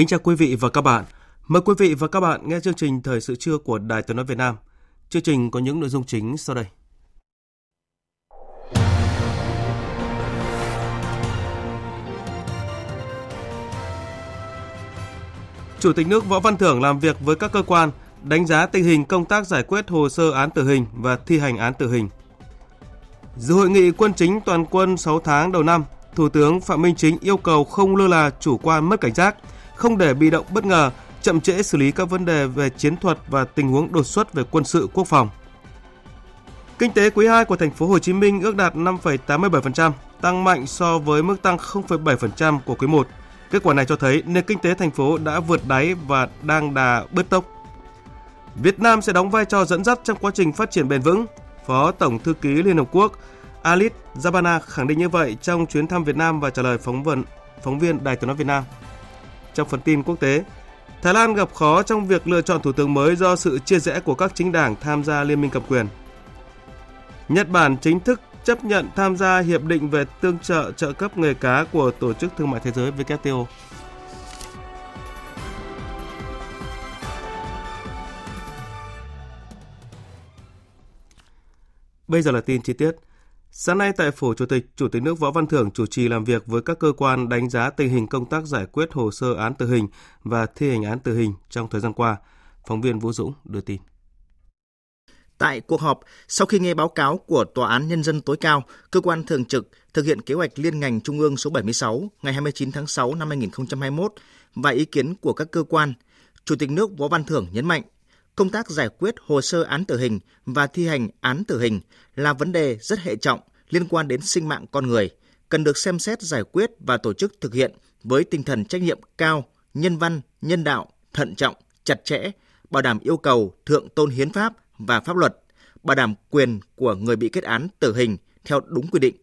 Kính chào quý vị và các bạn. Mời quý vị và các bạn nghe chương trình Thời sự trưa của Đài Tiếng nói Việt Nam. Chương trình có những nội dung chính sau đây. Chủ tịch nước Võ Văn Thưởng làm việc với các cơ quan đánh giá tình hình công tác giải quyết hồ sơ án tử hình và thi hành án tử hình. Dự hội nghị quân chính toàn quân 6 tháng đầu năm, Thủ tướng Phạm Minh Chính yêu cầu không lơ là chủ quan mất cảnh giác, không để bị động bất ngờ, chậm trễ xử lý các vấn đề về chiến thuật và tình huống đột xuất về quân sự quốc phòng. Kinh tế quý 2 của thành phố Hồ Chí Minh ước đạt 5,87%, tăng mạnh so với mức tăng 0,7% của quý 1. Kết quả này cho thấy nền kinh tế thành phố đã vượt đáy và đang đà bứt tốc. Việt Nam sẽ đóng vai trò dẫn dắt trong quá trình phát triển bền vững. Phó Tổng thư ký Liên Hợp Quốc Alit Zabana khẳng định như vậy trong chuyến thăm Việt Nam và trả lời phóng vấn phóng viên Đài Tiếng nói Việt Nam. Trong phần tin quốc tế, Thái Lan gặp khó trong việc lựa chọn thủ tướng mới do sự chia rẽ của các chính đảng tham gia liên minh cầm quyền. Nhật Bản chính thức chấp nhận tham gia hiệp định về tương trợ trợ cấp nghề cá của Tổ chức Thương mại Thế giới WTO. Bây giờ là tin chi tiết. Sáng nay tại Phủ Chủ tịch, Chủ tịch nước Võ Văn Thưởng chủ trì làm việc với các cơ quan đánh giá tình hình công tác giải quyết hồ sơ án tử hình và thi hành án tử hình trong thời gian qua. Phóng viên Vũ Dũng đưa tin. Tại cuộc họp, sau khi nghe báo cáo của Tòa án Nhân dân tối cao, cơ quan thường trực thực hiện kế hoạch liên ngành Trung ương số 76 ngày 29 tháng 6 năm 2021 và ý kiến của các cơ quan, Chủ tịch nước Võ Văn Thưởng nhấn mạnh, công tác giải quyết hồ sơ án tử hình và thi hành án tử hình là vấn đề rất hệ trọng liên quan đến sinh mạng con người, cần được xem xét giải quyết và tổ chức thực hiện với tinh thần trách nhiệm cao, nhân văn, nhân đạo, thận trọng, chặt chẽ, bảo đảm yêu cầu thượng tôn hiến pháp và pháp luật, bảo đảm quyền của người bị kết án tử hình theo đúng quy định.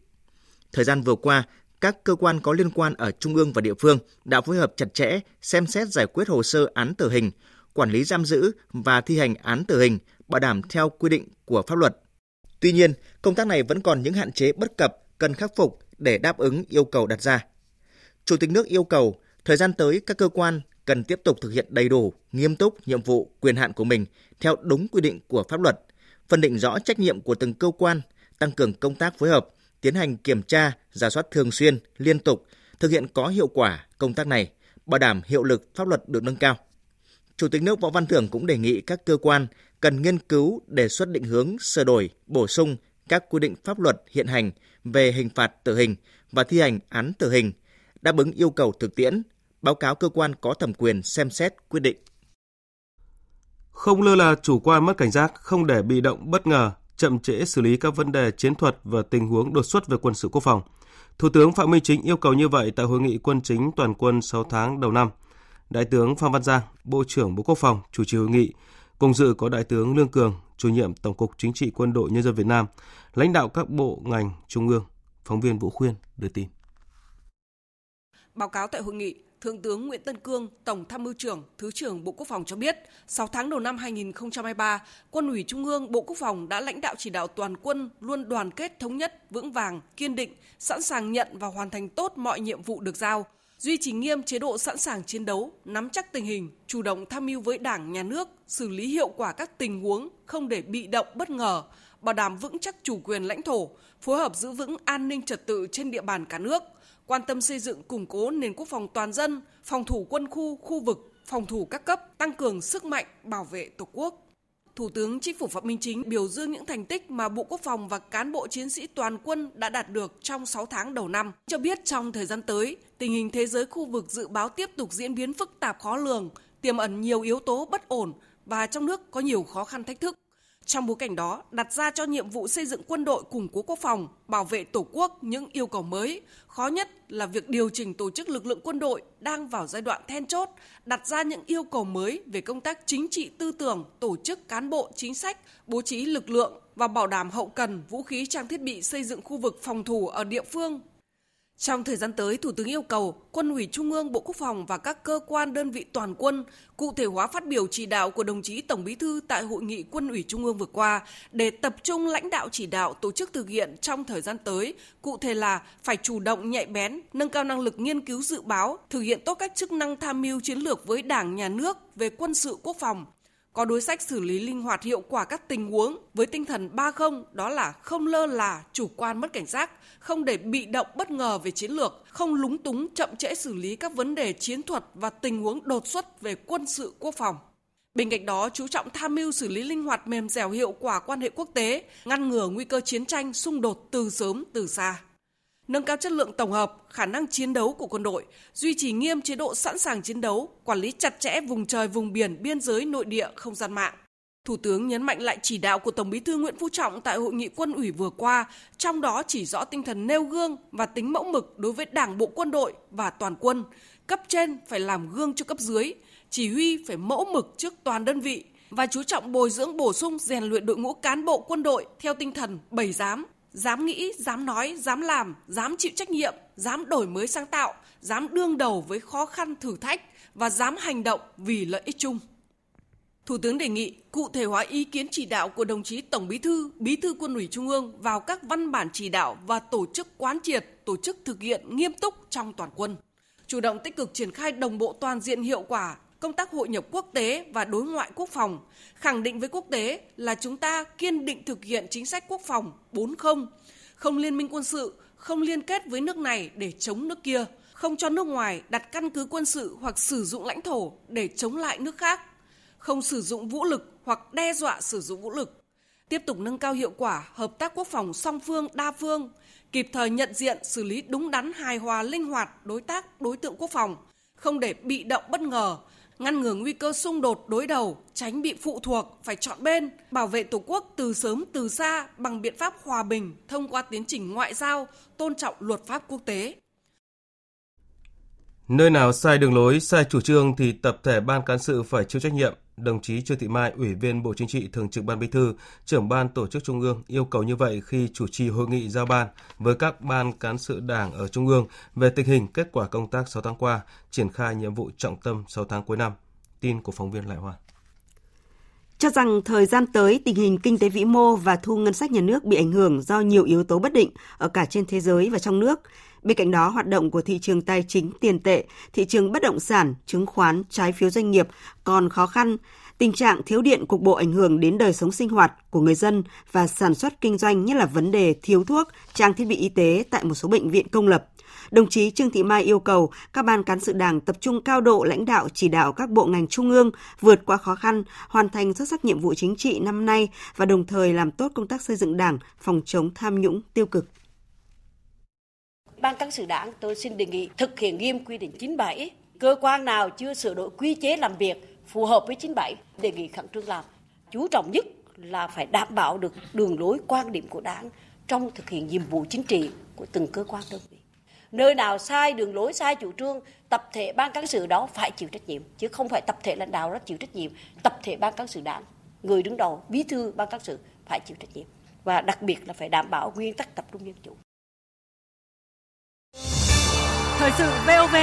Thời gian vừa qua, các cơ quan có liên quan ở trung ương và địa phương đã phối hợp chặt chẽ xem xét giải quyết hồ sơ án tử hình, quản lý giam giữ và thi hành án tử hình bảo đảm theo quy định của pháp luật. Tuy nhiên, công tác này vẫn còn những hạn chế bất cập cần khắc phục để đáp ứng yêu cầu đặt ra. Chủ tịch nước yêu cầu thời gian tới các cơ quan cần tiếp tục thực hiện đầy đủ, nghiêm túc nhiệm vụ, quyền hạn của mình theo đúng quy định của pháp luật, phân định rõ trách nhiệm của từng cơ quan, tăng cường công tác phối hợp, tiến hành kiểm tra, giả soát thường xuyên, liên tục, thực hiện có hiệu quả công tác này, bảo đảm hiệu lực pháp luật được nâng cao. Chủ tịch nước Võ Văn Thưởng cũng đề nghị các cơ quan cần nghiên cứu đề xuất định hướng sửa đổi, bổ sung các quy định pháp luật hiện hành về hình phạt tử hình và thi hành án tử hình, đáp ứng yêu cầu thực tiễn, báo cáo cơ quan có thẩm quyền xem xét quyết định. Không lơ là chủ quan mất cảnh giác, không để bị động bất ngờ, chậm trễ xử lý các vấn đề chiến thuật và tình huống đột xuất về quân sự quốc phòng. Thủ tướng Phạm Minh Chính yêu cầu như vậy tại hội nghị quân chính toàn quân 6 tháng đầu năm. Đại tướng Phan Văn Giang, Bộ trưởng Bộ Quốc phòng chủ trì hội nghị, cùng dự có Đại tướng Lương Cường, chủ nhiệm Tổng cục Chính trị Quân đội Nhân dân Việt Nam, lãnh đạo các bộ ngành trung ương. Phóng viên Vũ Khuyên đưa tin. Báo cáo tại hội nghị, Thượng tướng Nguyễn Tân Cương, Tổng tham mưu trưởng, Thứ trưởng Bộ Quốc phòng cho biết, 6 tháng đầu năm 2023, Quân ủy Trung ương Bộ Quốc phòng đã lãnh đạo chỉ đạo toàn quân luôn đoàn kết thống nhất, vững vàng, kiên định, sẵn sàng nhận và hoàn thành tốt mọi nhiệm vụ được giao, duy trì nghiêm chế độ sẵn sàng chiến đấu, nắm chắc tình hình, chủ động tham mưu với Đảng, Nhà nước, xử lý hiệu quả các tình huống, không để bị động bất ngờ, bảo đảm vững chắc chủ quyền lãnh thổ, phối hợp giữ vững an ninh trật tự trên địa bàn cả nước, quan tâm xây dựng củng cố nền quốc phòng toàn dân, phòng thủ quân khu, khu vực, phòng thủ các cấp, tăng cường sức mạnh bảo vệ Tổ quốc. Thủ tướng Chính phủ Phạm Minh Chính biểu dương những thành tích mà Bộ Quốc phòng và cán bộ chiến sĩ toàn quân đã đạt được trong 6 tháng đầu năm. Cho biết trong thời gian tới, tình hình thế giới khu vực dự báo tiếp tục diễn biến phức tạp khó lường, tiềm ẩn nhiều yếu tố bất ổn và trong nước có nhiều khó khăn thách thức. Trong bối cảnh đó, đặt ra cho nhiệm vụ xây dựng quân đội củng cố quốc phòng, bảo vệ Tổ quốc những yêu cầu mới. Khó nhất là việc điều chỉnh tổ chức lực lượng quân đội đang vào giai đoạn then chốt, đặt ra những yêu cầu mới về công tác chính trị tư tưởng, tổ chức cán bộ, chính sách, bố trí lực lượng và bảo đảm hậu cần, vũ khí trang thiết bị xây dựng khu vực phòng thủ ở địa phương trong thời gian tới, Thủ tướng yêu cầu Quân ủy Trung ương Bộ Quốc phòng và các cơ quan đơn vị toàn quân cụ thể hóa phát biểu chỉ đạo của đồng chí Tổng Bí thư tại hội nghị Quân ủy Trung ương vừa qua để tập trung lãnh đạo chỉ đạo tổ chức thực hiện trong thời gian tới, cụ thể là phải chủ động nhạy bén, nâng cao năng lực nghiên cứu dự báo, thực hiện tốt các chức năng tham mưu chiến lược với Đảng, Nhà nước về quân sự quốc phòng, có đối sách xử lý linh hoạt hiệu quả các tình huống với tinh thần ba không đó là không lơ là, chủ quan mất cảnh giác, không để bị động bất ngờ về chiến lược, không lúng túng chậm trễ xử lý các vấn đề chiến thuật và tình huống đột xuất về quân sự quốc phòng. Bên cạnh đó, chú trọng tham mưu xử lý linh hoạt mềm dẻo hiệu quả quan hệ quốc tế, ngăn ngừa nguy cơ chiến tranh xung đột từ sớm từ xa nâng cao chất lượng tổng hợp, khả năng chiến đấu của quân đội, duy trì nghiêm chế độ sẵn sàng chiến đấu, quản lý chặt chẽ vùng trời, vùng biển, biên giới, nội địa, không gian mạng. Thủ tướng nhấn mạnh lại chỉ đạo của Tổng Bí thư Nguyễn Phú Trọng tại hội nghị quân ủy vừa qua, trong đó chỉ rõ tinh thần nêu gương và tính mẫu mực đối với Đảng bộ quân đội và toàn quân. Cấp trên phải làm gương cho cấp dưới, chỉ huy phải mẫu mực trước toàn đơn vị và chú trọng bồi dưỡng bổ sung rèn luyện đội ngũ cán bộ quân đội theo tinh thần bảy dám, dám nghĩ, dám nói, dám làm, dám chịu trách nhiệm, dám đổi mới sáng tạo, dám đương đầu với khó khăn thử thách và dám hành động vì lợi ích chung. Thủ tướng đề nghị cụ thể hóa ý kiến chỉ đạo của đồng chí Tổng Bí thư, Bí thư Quân ủy Trung ương vào các văn bản chỉ đạo và tổ chức quán triệt, tổ chức thực hiện nghiêm túc trong toàn quân. Chủ động tích cực triển khai đồng bộ toàn diện hiệu quả công tác hội nhập quốc tế và đối ngoại quốc phòng, khẳng định với quốc tế là chúng ta kiên định thực hiện chính sách quốc phòng 40, không liên minh quân sự, không liên kết với nước này để chống nước kia, không cho nước ngoài đặt căn cứ quân sự hoặc sử dụng lãnh thổ để chống lại nước khác, không sử dụng vũ lực hoặc đe dọa sử dụng vũ lực. Tiếp tục nâng cao hiệu quả hợp tác quốc phòng song phương đa phương, kịp thời nhận diện xử lý đúng đắn hài hòa linh hoạt đối tác đối tượng quốc phòng, không để bị động bất ngờ, ngăn ngừa nguy cơ xung đột đối đầu, tránh bị phụ thuộc, phải chọn bên, bảo vệ Tổ quốc từ sớm từ xa bằng biện pháp hòa bình thông qua tiến trình ngoại giao, tôn trọng luật pháp quốc tế. Nơi nào sai đường lối, sai chủ trương thì tập thể ban cán sự phải chịu trách nhiệm. Đồng chí Trương Thị Mai, Ủy viên Bộ Chính trị, Thường trực Ban Bí thư, trưởng ban tổ chức Trung ương yêu cầu như vậy khi chủ trì hội nghị giao ban với các ban cán sự Đảng ở Trung ương về tình hình kết quả công tác 6 tháng qua, triển khai nhiệm vụ trọng tâm 6 tháng cuối năm. Tin của phóng viên Lại Hoa cho rằng thời gian tới tình hình kinh tế vĩ mô và thu ngân sách nhà nước bị ảnh hưởng do nhiều yếu tố bất định ở cả trên thế giới và trong nước. Bên cạnh đó, hoạt động của thị trường tài chính tiền tệ, thị trường bất động sản, chứng khoán, trái phiếu doanh nghiệp còn khó khăn. Tình trạng thiếu điện cục bộ ảnh hưởng đến đời sống sinh hoạt của người dân và sản xuất kinh doanh nhất là vấn đề thiếu thuốc, trang thiết bị y tế tại một số bệnh viện công lập – Đồng chí Trương Thị Mai yêu cầu các ban cán sự Đảng tập trung cao độ lãnh đạo chỉ đạo các bộ ngành trung ương vượt qua khó khăn, hoàn thành xuất sắc nhiệm vụ chính trị năm nay và đồng thời làm tốt công tác xây dựng Đảng, phòng chống tham nhũng tiêu cực. Ban cán sự Đảng tôi xin đề nghị thực hiện nghiêm quy định 97, cơ quan nào chưa sửa đổi quy chế làm việc phù hợp với 97 đề nghị khẩn trương làm. Chú trọng nhất là phải đảm bảo được đường lối quan điểm của Đảng trong thực hiện nhiệm vụ chính trị của từng cơ quan đơn vị. Nơi nào sai đường lối sai chủ trương tập thể ban cán sự đó phải chịu trách nhiệm chứ không phải tập thể lãnh đạo đó chịu trách nhiệm. Tập thể ban cán sự đảng người đứng đầu bí thư ban cán sự phải chịu trách nhiệm. Và đặc biệt là phải đảm bảo nguyên tắc tập trung dân chủ thời sự VOV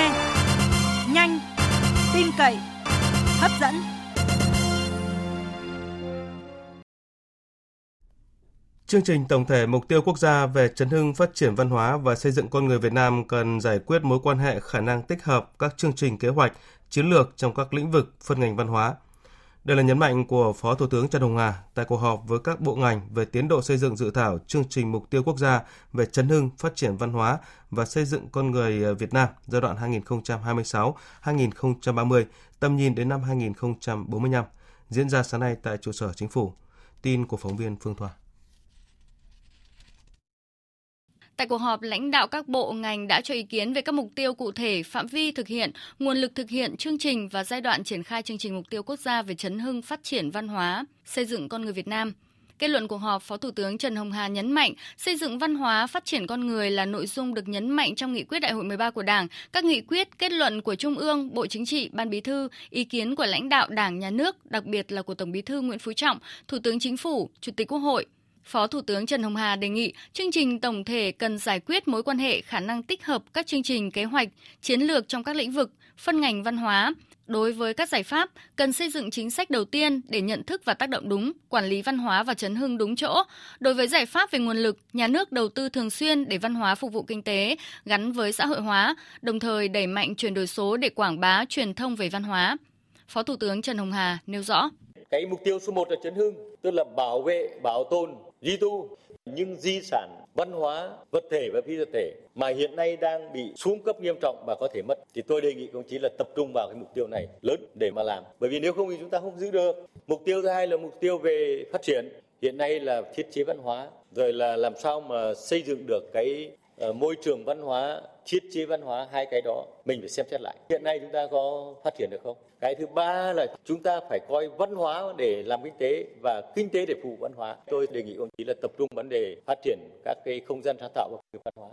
nhanh tin cậy hấp dẫn Chương trình tổng thể mục tiêu quốc gia về chấn hưng phát triển văn hóa và xây dựng con người Việt Nam cần giải quyết mối quan hệ khả năng tích hợp các chương trình kế hoạch, chiến lược trong các lĩnh vực phân ngành văn hóa. Đây là nhấn mạnh của Phó Thủ tướng Trần Hồng Hà tại cuộc họp với các bộ ngành về tiến độ xây dựng dự thảo chương trình mục tiêu quốc gia về chấn hưng phát triển văn hóa và xây dựng con người ờ, Việt Nam giai đoạn 2026-2030, tầm nhìn đến năm 2045 diễn ra sáng nay tại trụ sở chính phủ. Tin của phóng viên Phương Thoa. Tại cuộc họp, lãnh đạo các bộ ngành đã cho ý kiến về các mục tiêu cụ thể, phạm vi thực hiện, nguồn lực thực hiện chương trình và giai đoạn triển khai chương trình mục tiêu quốc gia về chấn hưng phát triển văn hóa, xây dựng con người Việt Nam. Kết luận cuộc họp, Phó Thủ tướng Trần Hồng Hà nhấn mạnh xây dựng văn hóa, phát triển con người là nội dung được nhấn mạnh trong nghị quyết đại hội 13 của Đảng, các nghị quyết, kết luận của Trung ương, Bộ Chính trị, Ban Bí thư, ý kiến của lãnh đạo Đảng, Nhà nước, đặc biệt là của Tổng Bí thư Nguyễn Phú Trọng, Thủ tướng Chính phủ, Chủ tịch Quốc hội. Phó Thủ tướng Trần Hồng Hà đề nghị chương trình tổng thể cần giải quyết mối quan hệ khả năng tích hợp các chương trình kế hoạch, chiến lược trong các lĩnh vực, phân ngành văn hóa. Đối với các giải pháp, cần xây dựng chính sách đầu tiên để nhận thức và tác động đúng, quản lý văn hóa và chấn hưng đúng chỗ. Đối với giải pháp về nguồn lực, nhà nước đầu tư thường xuyên để văn hóa phục vụ kinh tế gắn với xã hội hóa, đồng thời đẩy mạnh chuyển đổi số để quảng bá truyền thông về văn hóa. Phó Thủ tướng Trần Hồng Hà nêu rõ. Cái mục tiêu số 1 là chấn hưng, tức là bảo vệ, bảo tồn di tu nhưng di sản văn hóa, vật thể và phi vật thể mà hiện nay đang bị xuống cấp nghiêm trọng và có thể mất thì tôi đề nghị công chí là tập trung vào cái mục tiêu này lớn để mà làm. Bởi vì nếu không thì chúng ta không giữ được. Mục tiêu thứ hai là mục tiêu về phát triển. Hiện nay là thiết chế văn hóa, rồi là làm sao mà xây dựng được cái Ờ, môi trường văn hóa, thiết chế văn hóa, hai cái đó mình phải xem xét lại. Hiện nay chúng ta có phát triển được không? Cái thứ ba là chúng ta phải coi văn hóa để làm kinh tế và kinh tế để phụ văn hóa. Tôi đề nghị ông chí là tập trung vấn đề phát triển các cái không gian sáng tạo và văn hóa.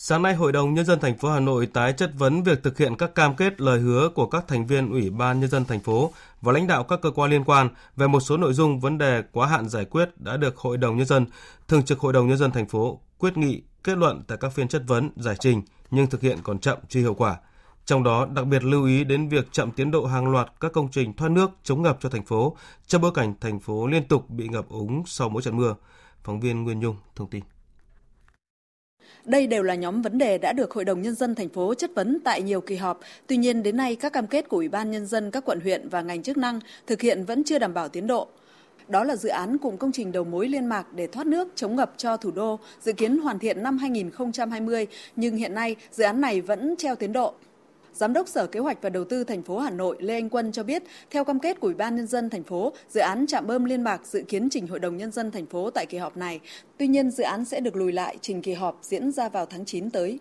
Sáng nay, Hội đồng Nhân dân thành phố Hà Nội tái chất vấn việc thực hiện các cam kết lời hứa của các thành viên Ủy ban Nhân dân thành phố và lãnh đạo các cơ quan liên quan về một số nội dung vấn đề quá hạn giải quyết đã được Hội đồng Nhân dân, Thường trực Hội đồng Nhân dân thành phố quyết nghị kết luận tại các phiên chất vấn, giải trình nhưng thực hiện còn chậm chưa hiệu quả. Trong đó đặc biệt lưu ý đến việc chậm tiến độ hàng loạt các công trình thoát nước chống ngập cho thành phố trong bối cảnh thành phố liên tục bị ngập úng sau mỗi trận mưa. Phóng viên Nguyên Nhung thông tin. Đây đều là nhóm vấn đề đã được Hội đồng Nhân dân thành phố chất vấn tại nhiều kỳ họp. Tuy nhiên, đến nay các cam kết của Ủy ban Nhân dân các quận huyện và ngành chức năng thực hiện vẫn chưa đảm bảo tiến độ. Đó là dự án cụm công trình đầu mối liên mạc để thoát nước chống ngập cho thủ đô, dự kiến hoàn thiện năm 2020, nhưng hiện nay dự án này vẫn treo tiến độ. Giám đốc Sở Kế hoạch và Đầu tư thành phố Hà Nội Lê Anh Quân cho biết, theo cam kết của Ủy ban nhân dân thành phố, dự án trạm bơm liên mạc dự kiến trình Hội đồng nhân dân thành phố tại kỳ họp này. Tuy nhiên, dự án sẽ được lùi lại trình kỳ họp diễn ra vào tháng 9 tới.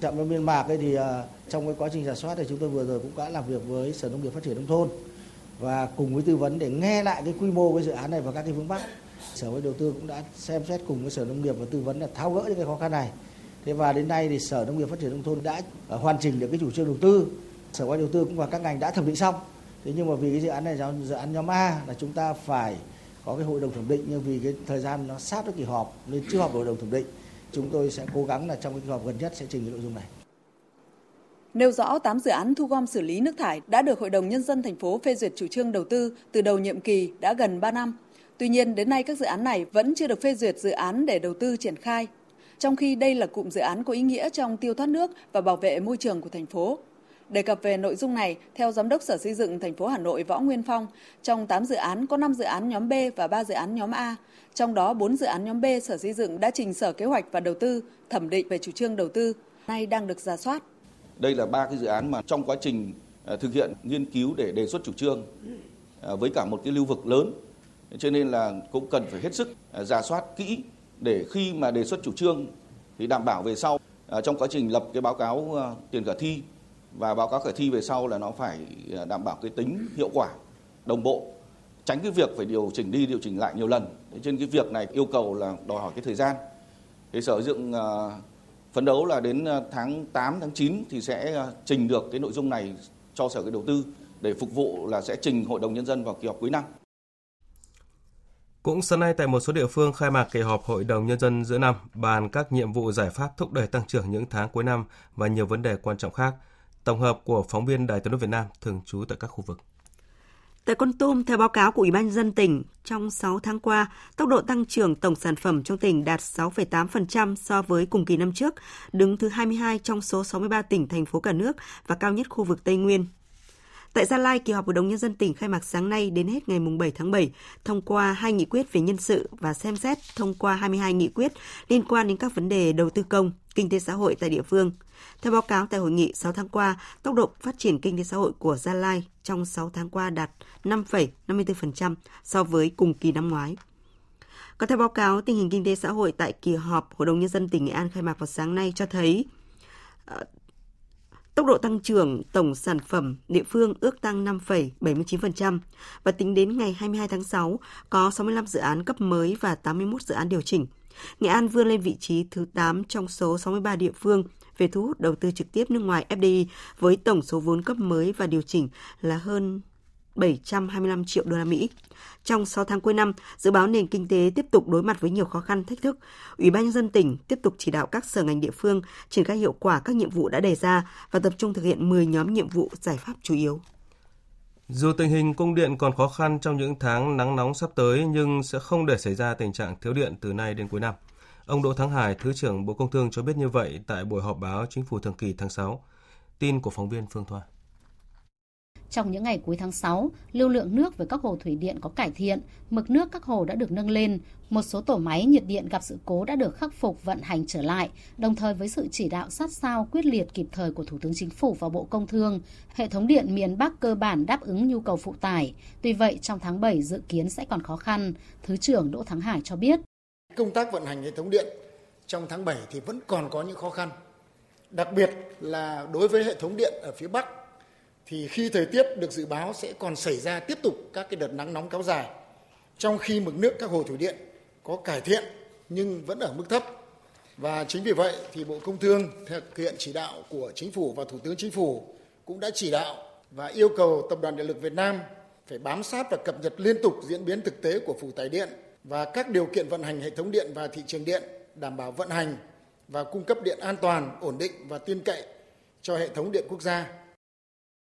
Trạm bơm liên mạc ấy thì à, trong cái quá trình giả soát thì chúng tôi vừa rồi cũng đã làm việc với Sở Nông nghiệp Phát triển nông thôn và cùng với tư vấn để nghe lại cái quy mô cái dự án này và các cái vướng mắc. Sở với đầu tư cũng đã xem xét cùng với Sở Nông nghiệp và tư vấn là tháo gỡ những cái khó khăn này. Thế và đến nay thì Sở Nông nghiệp Phát triển nông thôn đã à, hoàn chỉnh được cái chủ trương đầu tư. Sở quan đầu tư cũng và các ngành đã thẩm định xong. Thế nhưng mà vì cái dự án này là dự án nhóm A là chúng ta phải có cái hội đồng thẩm định nhưng vì cái thời gian nó sát với kỳ họp nên chưa họp hội đồng thẩm định. Chúng tôi sẽ cố gắng là trong cái kỳ họp gần nhất sẽ trình cái nội dung này nêu rõ 8 dự án thu gom xử lý nước thải đã được Hội đồng Nhân dân thành phố phê duyệt chủ trương đầu tư từ đầu nhiệm kỳ đã gần 3 năm. Tuy nhiên, đến nay các dự án này vẫn chưa được phê duyệt dự án để đầu tư triển khai. Trong khi đây là cụm dự án có ý nghĩa trong tiêu thoát nước và bảo vệ môi trường của thành phố. Đề cập về nội dung này, theo Giám đốc Sở Xây dựng thành phố Hà Nội Võ Nguyên Phong, trong 8 dự án có 5 dự án nhóm B và 3 dự án nhóm A. Trong đó 4 dự án nhóm B Sở Xây dựng đã trình Sở Kế hoạch và Đầu tư thẩm định về chủ trương đầu tư, nay đang được ra soát. Đây là ba cái dự án mà trong quá trình à, thực hiện nghiên cứu để đề xuất chủ trương à, với cả một cái lưu vực lớn cho nên là cũng cần phải hết sức à, giả soát kỹ để khi mà đề xuất chủ trương thì đảm bảo về sau à, trong quá trình lập cái báo cáo à, tiền khả thi và báo cáo khả thi về sau là nó phải à, đảm bảo cái tính hiệu quả đồng bộ tránh cái việc phải điều chỉnh đi điều chỉnh lại nhiều lần trên cái việc này yêu cầu là đòi hỏi cái thời gian thì sở dựng Phấn đấu là đến tháng 8, tháng 9 thì sẽ trình được cái nội dung này cho Sở cái đầu tư để phục vụ là sẽ trình Hội đồng Nhân dân vào kỳ họp cuối năm. Cũng sáng nay tại một số địa phương khai mạc kỳ họp Hội đồng Nhân dân giữa năm, bàn các nhiệm vụ giải pháp thúc đẩy tăng trưởng những tháng cuối năm và nhiều vấn đề quan trọng khác. Tổng hợp của phóng viên Đài tiếng nói Việt Nam thường trú tại các khu vực. Tại Con Tum, theo báo cáo của Ủy ban dân tỉnh, trong 6 tháng qua, tốc độ tăng trưởng tổng sản phẩm trong tỉnh đạt 6,8% so với cùng kỳ năm trước, đứng thứ 22 trong số 63 tỉnh thành phố cả nước và cao nhất khu vực Tây Nguyên. Tại Gia Lai, kỳ họp Hội đồng Nhân dân tỉnh khai mạc sáng nay đến hết ngày 7 tháng 7, thông qua hai nghị quyết về nhân sự và xem xét thông qua 22 nghị quyết liên quan đến các vấn đề đầu tư công, kinh tế xã hội tại địa phương. Theo báo cáo tại hội nghị 6 tháng qua, tốc độ phát triển kinh tế xã hội của Gia Lai trong 6 tháng qua đạt 5,54% so với cùng kỳ năm ngoái. Còn theo báo cáo, tình hình kinh tế xã hội tại kỳ họp Hội đồng Nhân dân tỉnh Nghệ An khai mạc vào sáng nay cho thấy ờ, Tốc độ tăng trưởng tổng sản phẩm địa phương ước tăng 5,79% và tính đến ngày 22 tháng 6 có 65 dự án cấp mới và 81 dự án điều chỉnh. Nghệ An vươn lên vị trí thứ 8 trong số 63 địa phương về thu hút đầu tư trực tiếp nước ngoài FDI với tổng số vốn cấp mới và điều chỉnh là hơn 725 triệu đô la Mỹ. Trong 6 tháng cuối năm, dự báo nền kinh tế tiếp tục đối mặt với nhiều khó khăn, thách thức. Ủy ban nhân dân tỉnh tiếp tục chỉ đạo các sở ngành địa phương triển khai hiệu quả các nhiệm vụ đã đề ra và tập trung thực hiện 10 nhóm nhiệm vụ giải pháp chủ yếu. Dù tình hình cung điện còn khó khăn trong những tháng nắng nóng sắp tới nhưng sẽ không để xảy ra tình trạng thiếu điện từ nay đến cuối năm. Ông Đỗ Thắng Hải, Thứ trưởng Bộ Công Thương cho biết như vậy tại buổi họp báo chính phủ thường kỳ tháng 6. Tin của phóng viên Phương Thoa. Trong những ngày cuối tháng 6, lưu lượng nước với các hồ thủy điện có cải thiện, mực nước các hồ đã được nâng lên, một số tổ máy nhiệt điện gặp sự cố đã được khắc phục vận hành trở lại, đồng thời với sự chỉ đạo sát sao quyết liệt kịp thời của Thủ tướng Chính phủ và Bộ Công Thương, hệ thống điện miền Bắc cơ bản đáp ứng nhu cầu phụ tải. Tuy vậy, trong tháng 7 dự kiến sẽ còn khó khăn, Thứ trưởng Đỗ Thắng Hải cho biết. Công tác vận hành hệ thống điện trong tháng 7 thì vẫn còn có những khó khăn. Đặc biệt là đối với hệ thống điện ở phía Bắc thì khi thời tiết được dự báo sẽ còn xảy ra tiếp tục các cái đợt nắng nóng kéo dài. Trong khi mực nước các hồ thủy điện có cải thiện nhưng vẫn ở mức thấp. Và chính vì vậy thì Bộ Công Thương thực hiện chỉ đạo của Chính phủ và Thủ tướng Chính phủ cũng đã chỉ đạo và yêu cầu Tập đoàn Điện lực Việt Nam phải bám sát và cập nhật liên tục diễn biến thực tế của phụ tải điện và các điều kiện vận hành hệ thống điện và thị trường điện đảm bảo vận hành và cung cấp điện an toàn, ổn định và tin cậy cho hệ thống điện quốc gia.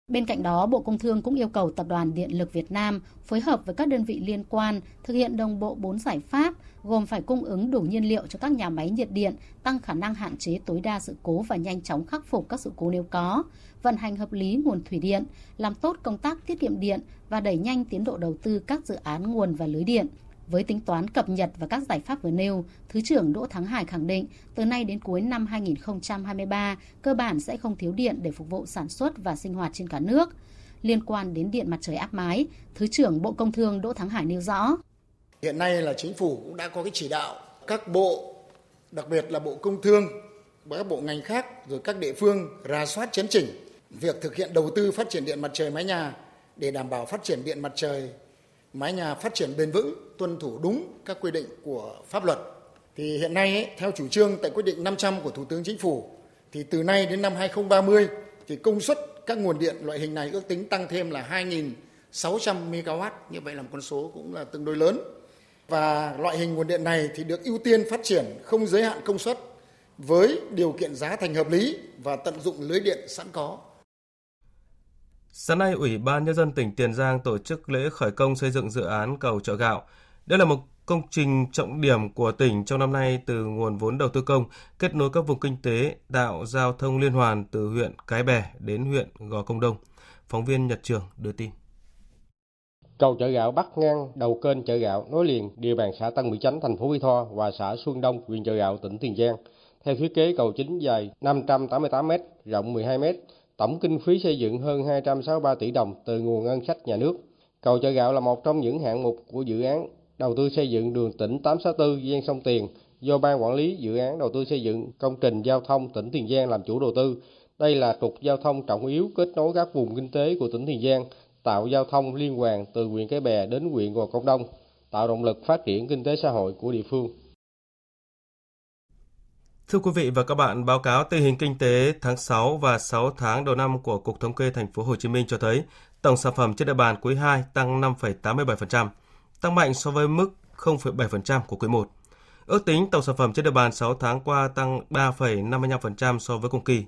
Bên cạnh đó, Bộ Công Thương cũng yêu cầu Tập đoàn Điện lực Việt Nam phối hợp với các đơn vị liên quan thực hiện đồng bộ 4 giải pháp, gồm phải cung ứng đủ nhiên liệu cho các nhà máy nhiệt điện, tăng khả năng hạn chế tối đa sự cố và nhanh chóng khắc phục các sự cố nếu có, vận hành hợp lý nguồn thủy điện, làm tốt công tác tiết kiệm điện và đẩy nhanh tiến độ đầu tư các dự án nguồn và lưới điện. Với tính toán cập nhật và các giải pháp vừa nêu, Thứ trưởng Đỗ Thắng Hải khẳng định từ nay đến cuối năm 2023, cơ bản sẽ không thiếu điện để phục vụ sản xuất và sinh hoạt trên cả nước. Liên quan đến điện mặt trời áp mái, Thứ trưởng Bộ Công Thương Đỗ Thắng Hải nêu rõ. Hiện nay là chính phủ cũng đã có cái chỉ đạo các bộ, đặc biệt là Bộ Công Thương và các bộ ngành khác rồi các địa phương ra soát chấn chỉnh việc thực hiện đầu tư phát triển điện mặt trời mái nhà để đảm bảo phát triển điện mặt trời mái nhà phát triển bền vững, tuân thủ đúng các quy định của pháp luật. Thì hiện nay ấy, theo chủ trương tại quyết định 500 của Thủ tướng Chính phủ thì từ nay đến năm 2030 thì công suất các nguồn điện loại hình này ước tính tăng thêm là 2.600 MW, như vậy là một con số cũng là tương đối lớn. Và loại hình nguồn điện này thì được ưu tiên phát triển không giới hạn công suất với điều kiện giá thành hợp lý và tận dụng lưới điện sẵn có. Sáng nay, Ủy ban Nhân dân tỉnh Tiền Giang tổ chức lễ khởi công xây dựng dự án cầu chợ gạo. Đây là một công trình trọng điểm của tỉnh trong năm nay từ nguồn vốn đầu tư công, kết nối các vùng kinh tế, tạo giao thông liên hoàn từ huyện Cái Bè đến huyện Gò Công Đông. Phóng viên Nhật Trường đưa tin. Cầu chợ gạo bắc ngang đầu kênh chợ gạo nối liền địa bàn xã Tân Mỹ Chánh, thành phố Mỹ Tho và xã Xuân Đông, huyện chợ gạo, tỉnh Tiền Giang. Theo thiết kế cầu chính dài 588 m, rộng 12 m, Tổng kinh phí xây dựng hơn 263 tỷ đồng từ nguồn ngân sách nhà nước. Cầu chợ gạo là một trong những hạng mục của dự án đầu tư xây dựng đường tỉnh 864 gian sông Tiền do Ban Quản lý Dự án Đầu tư xây dựng công trình giao thông tỉnh Tiền Giang làm chủ đầu tư. Đây là trục giao thông trọng yếu kết nối các vùng kinh tế của tỉnh Tiền Giang, tạo giao thông liên hoàn từ huyện Cái Bè đến huyện Gò Công Đông, tạo động lực phát triển kinh tế xã hội của địa phương. Thưa quý vị và các bạn, báo cáo tình hình kinh tế tháng 6 và 6 tháng đầu năm của Cục Thống kê Thành phố Hồ Chí Minh cho thấy tổng sản phẩm trên địa bàn quý 2 tăng 5,87%, tăng mạnh so với mức 0,7% của quý 1. Ước tính tổng sản phẩm trên địa bàn 6 tháng qua tăng 3,55% so với cùng kỳ.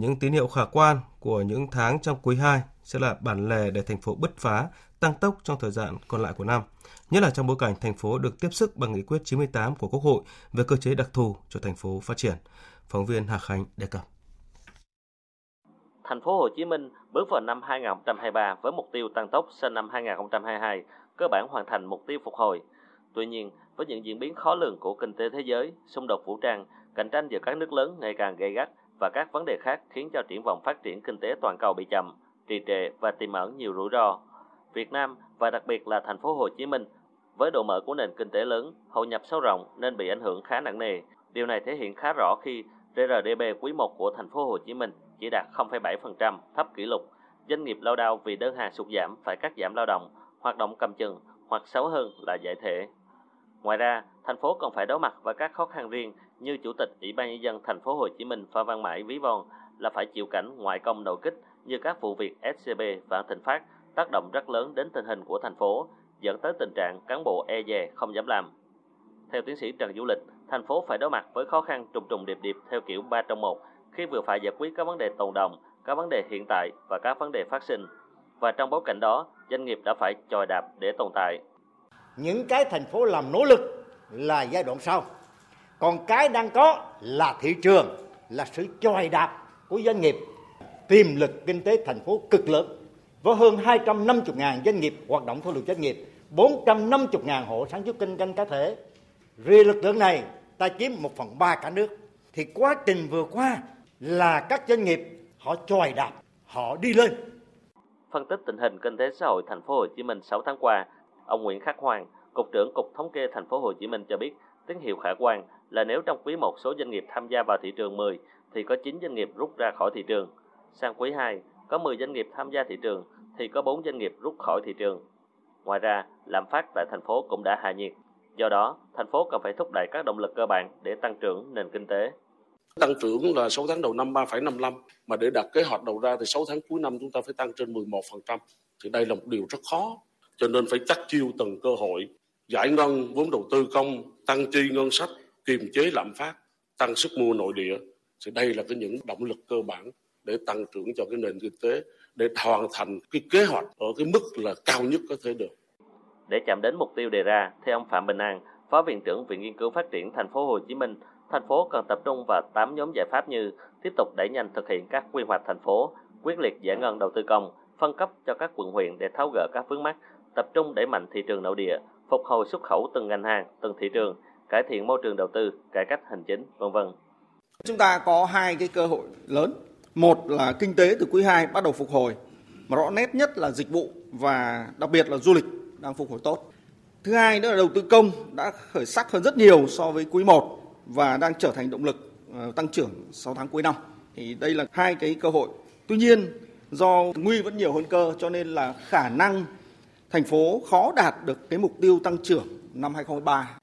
Những tín hiệu khả quan của những tháng trong quý 2 sẽ là bản lề để thành phố bứt phá, tăng tốc trong thời gian còn lại của năm – nhất là trong bối cảnh thành phố được tiếp sức bằng nghị quyết 98 của Quốc hội về cơ chế đặc thù cho thành phố phát triển. Phóng viên Hà Khánh đề cập. Thành phố Hồ Chí Minh bước vào năm 2023 với mục tiêu tăng tốc sang năm 2022, cơ bản hoàn thành mục tiêu phục hồi. Tuy nhiên, với những diễn biến khó lường của kinh tế thế giới, xung đột vũ trang, cạnh tranh giữa các nước lớn ngày càng gay gắt và các vấn đề khác khiến cho triển vọng phát triển kinh tế toàn cầu bị chậm, trì trệ và tiềm ẩn nhiều rủi ro. Việt Nam và đặc biệt là thành phố Hồ Chí Minh với độ mở của nền kinh tế lớn, hội nhập sâu rộng nên bị ảnh hưởng khá nặng nề. Điều này thể hiện khá rõ khi GRDP quý 1 của thành phố Hồ Chí Minh chỉ đạt 0,7%, thấp kỷ lục. Doanh nghiệp lao đao vì đơn hàng sụt giảm phải cắt giảm lao động, hoạt động cầm chừng hoặc xấu hơn là giải thể. Ngoài ra, thành phố còn phải đối mặt với các khó khăn riêng như Chủ tịch Ủy ban nhân dân thành phố Hồ Chí Minh Phan Văn Mãi ví von là phải chịu cảnh ngoại công nội kích như các vụ việc SCB và Thịnh Phát tác động rất lớn đến tình hình của thành phố, dẫn tới tình trạng cán bộ e dè không dám làm. Theo tiến sĩ Trần Du Lịch, thành phố phải đối mặt với khó khăn trùng trùng điệp điệp theo kiểu ba trong một khi vừa phải giải quyết các vấn đề tồn động, các vấn đề hiện tại và các vấn đề phát sinh. Và trong bối cảnh đó, doanh nghiệp đã phải chòi đạp để tồn tại. Những cái thành phố làm nỗ lực là giai đoạn sau. Còn cái đang có là thị trường, là sự chòi đạp của doanh nghiệp. Tiềm lực kinh tế thành phố cực lớn với hơn 250.000 doanh nghiệp hoạt động theo luật doanh nghiệp, 450.000 hộ sản xuất kinh doanh cá thể. Riêng lực lượng này ta chiếm một phần ba cả nước. Thì quá trình vừa qua là các doanh nghiệp họ chòi đạp, họ đi lên. Phân tích tình hình kinh tế xã hội thành phố Hồ Chí Minh 6 tháng qua, ông Nguyễn Khắc Hoàng, cục trưởng cục thống kê thành phố Hồ Chí Minh cho biết, tín hiệu khả quan là nếu trong quý một số doanh nghiệp tham gia vào thị trường 10 thì có 9 doanh nghiệp rút ra khỏi thị trường. Sang quý 2, có 10 doanh nghiệp tham gia thị trường thì có 4 doanh nghiệp rút khỏi thị trường. Ngoài ra, lạm phát tại thành phố cũng đã hạ nhiệt. Do đó, thành phố cần phải thúc đẩy các động lực cơ bản để tăng trưởng nền kinh tế. Tăng trưởng là 6 tháng đầu năm 3,55 mà để đặt kế hoạch đầu ra thì 6 tháng cuối năm chúng ta phải tăng trên 11%. Thì đây là một điều rất khó. Cho nên phải chắc chiêu từng cơ hội, giải ngân vốn đầu tư công, tăng chi ngân sách, kiềm chế lạm phát, tăng sức mua nội địa. Thì đây là cái những động lực cơ bản để tăng trưởng cho cái nền kinh tế để hoàn thành cái kế hoạch ở cái mức là cao nhất có thể được. Để chạm đến mục tiêu đề ra, theo ông Phạm Bình An, Phó Viện trưởng Viện Nghiên cứu Phát triển Thành phố Hồ Chí Minh, thành phố cần tập trung vào 8 nhóm giải pháp như tiếp tục đẩy nhanh thực hiện các quy hoạch thành phố, quyết liệt giải ngân đầu tư công, phân cấp cho các quận huyện để tháo gỡ các vướng mắc, tập trung đẩy mạnh thị trường nội địa, phục hồi xuất khẩu từng ngành hàng, từng thị trường, cải thiện môi trường đầu tư, cải cách hành chính, vân vân. Chúng ta có hai cái cơ hội lớn một là kinh tế từ quý 2 bắt đầu phục hồi, mà rõ nét nhất là dịch vụ và đặc biệt là du lịch đang phục hồi tốt. Thứ hai nữa là đầu tư công đã khởi sắc hơn rất nhiều so với quý 1 và đang trở thành động lực ờ, tăng trưởng 6 tháng cuối năm. Thì đây là hai cái cơ hội. Tuy nhiên do nguy vẫn nhiều hơn cơ cho nên là khả năng thành phố khó đạt được cái mục tiêu tăng trưởng năm 2023.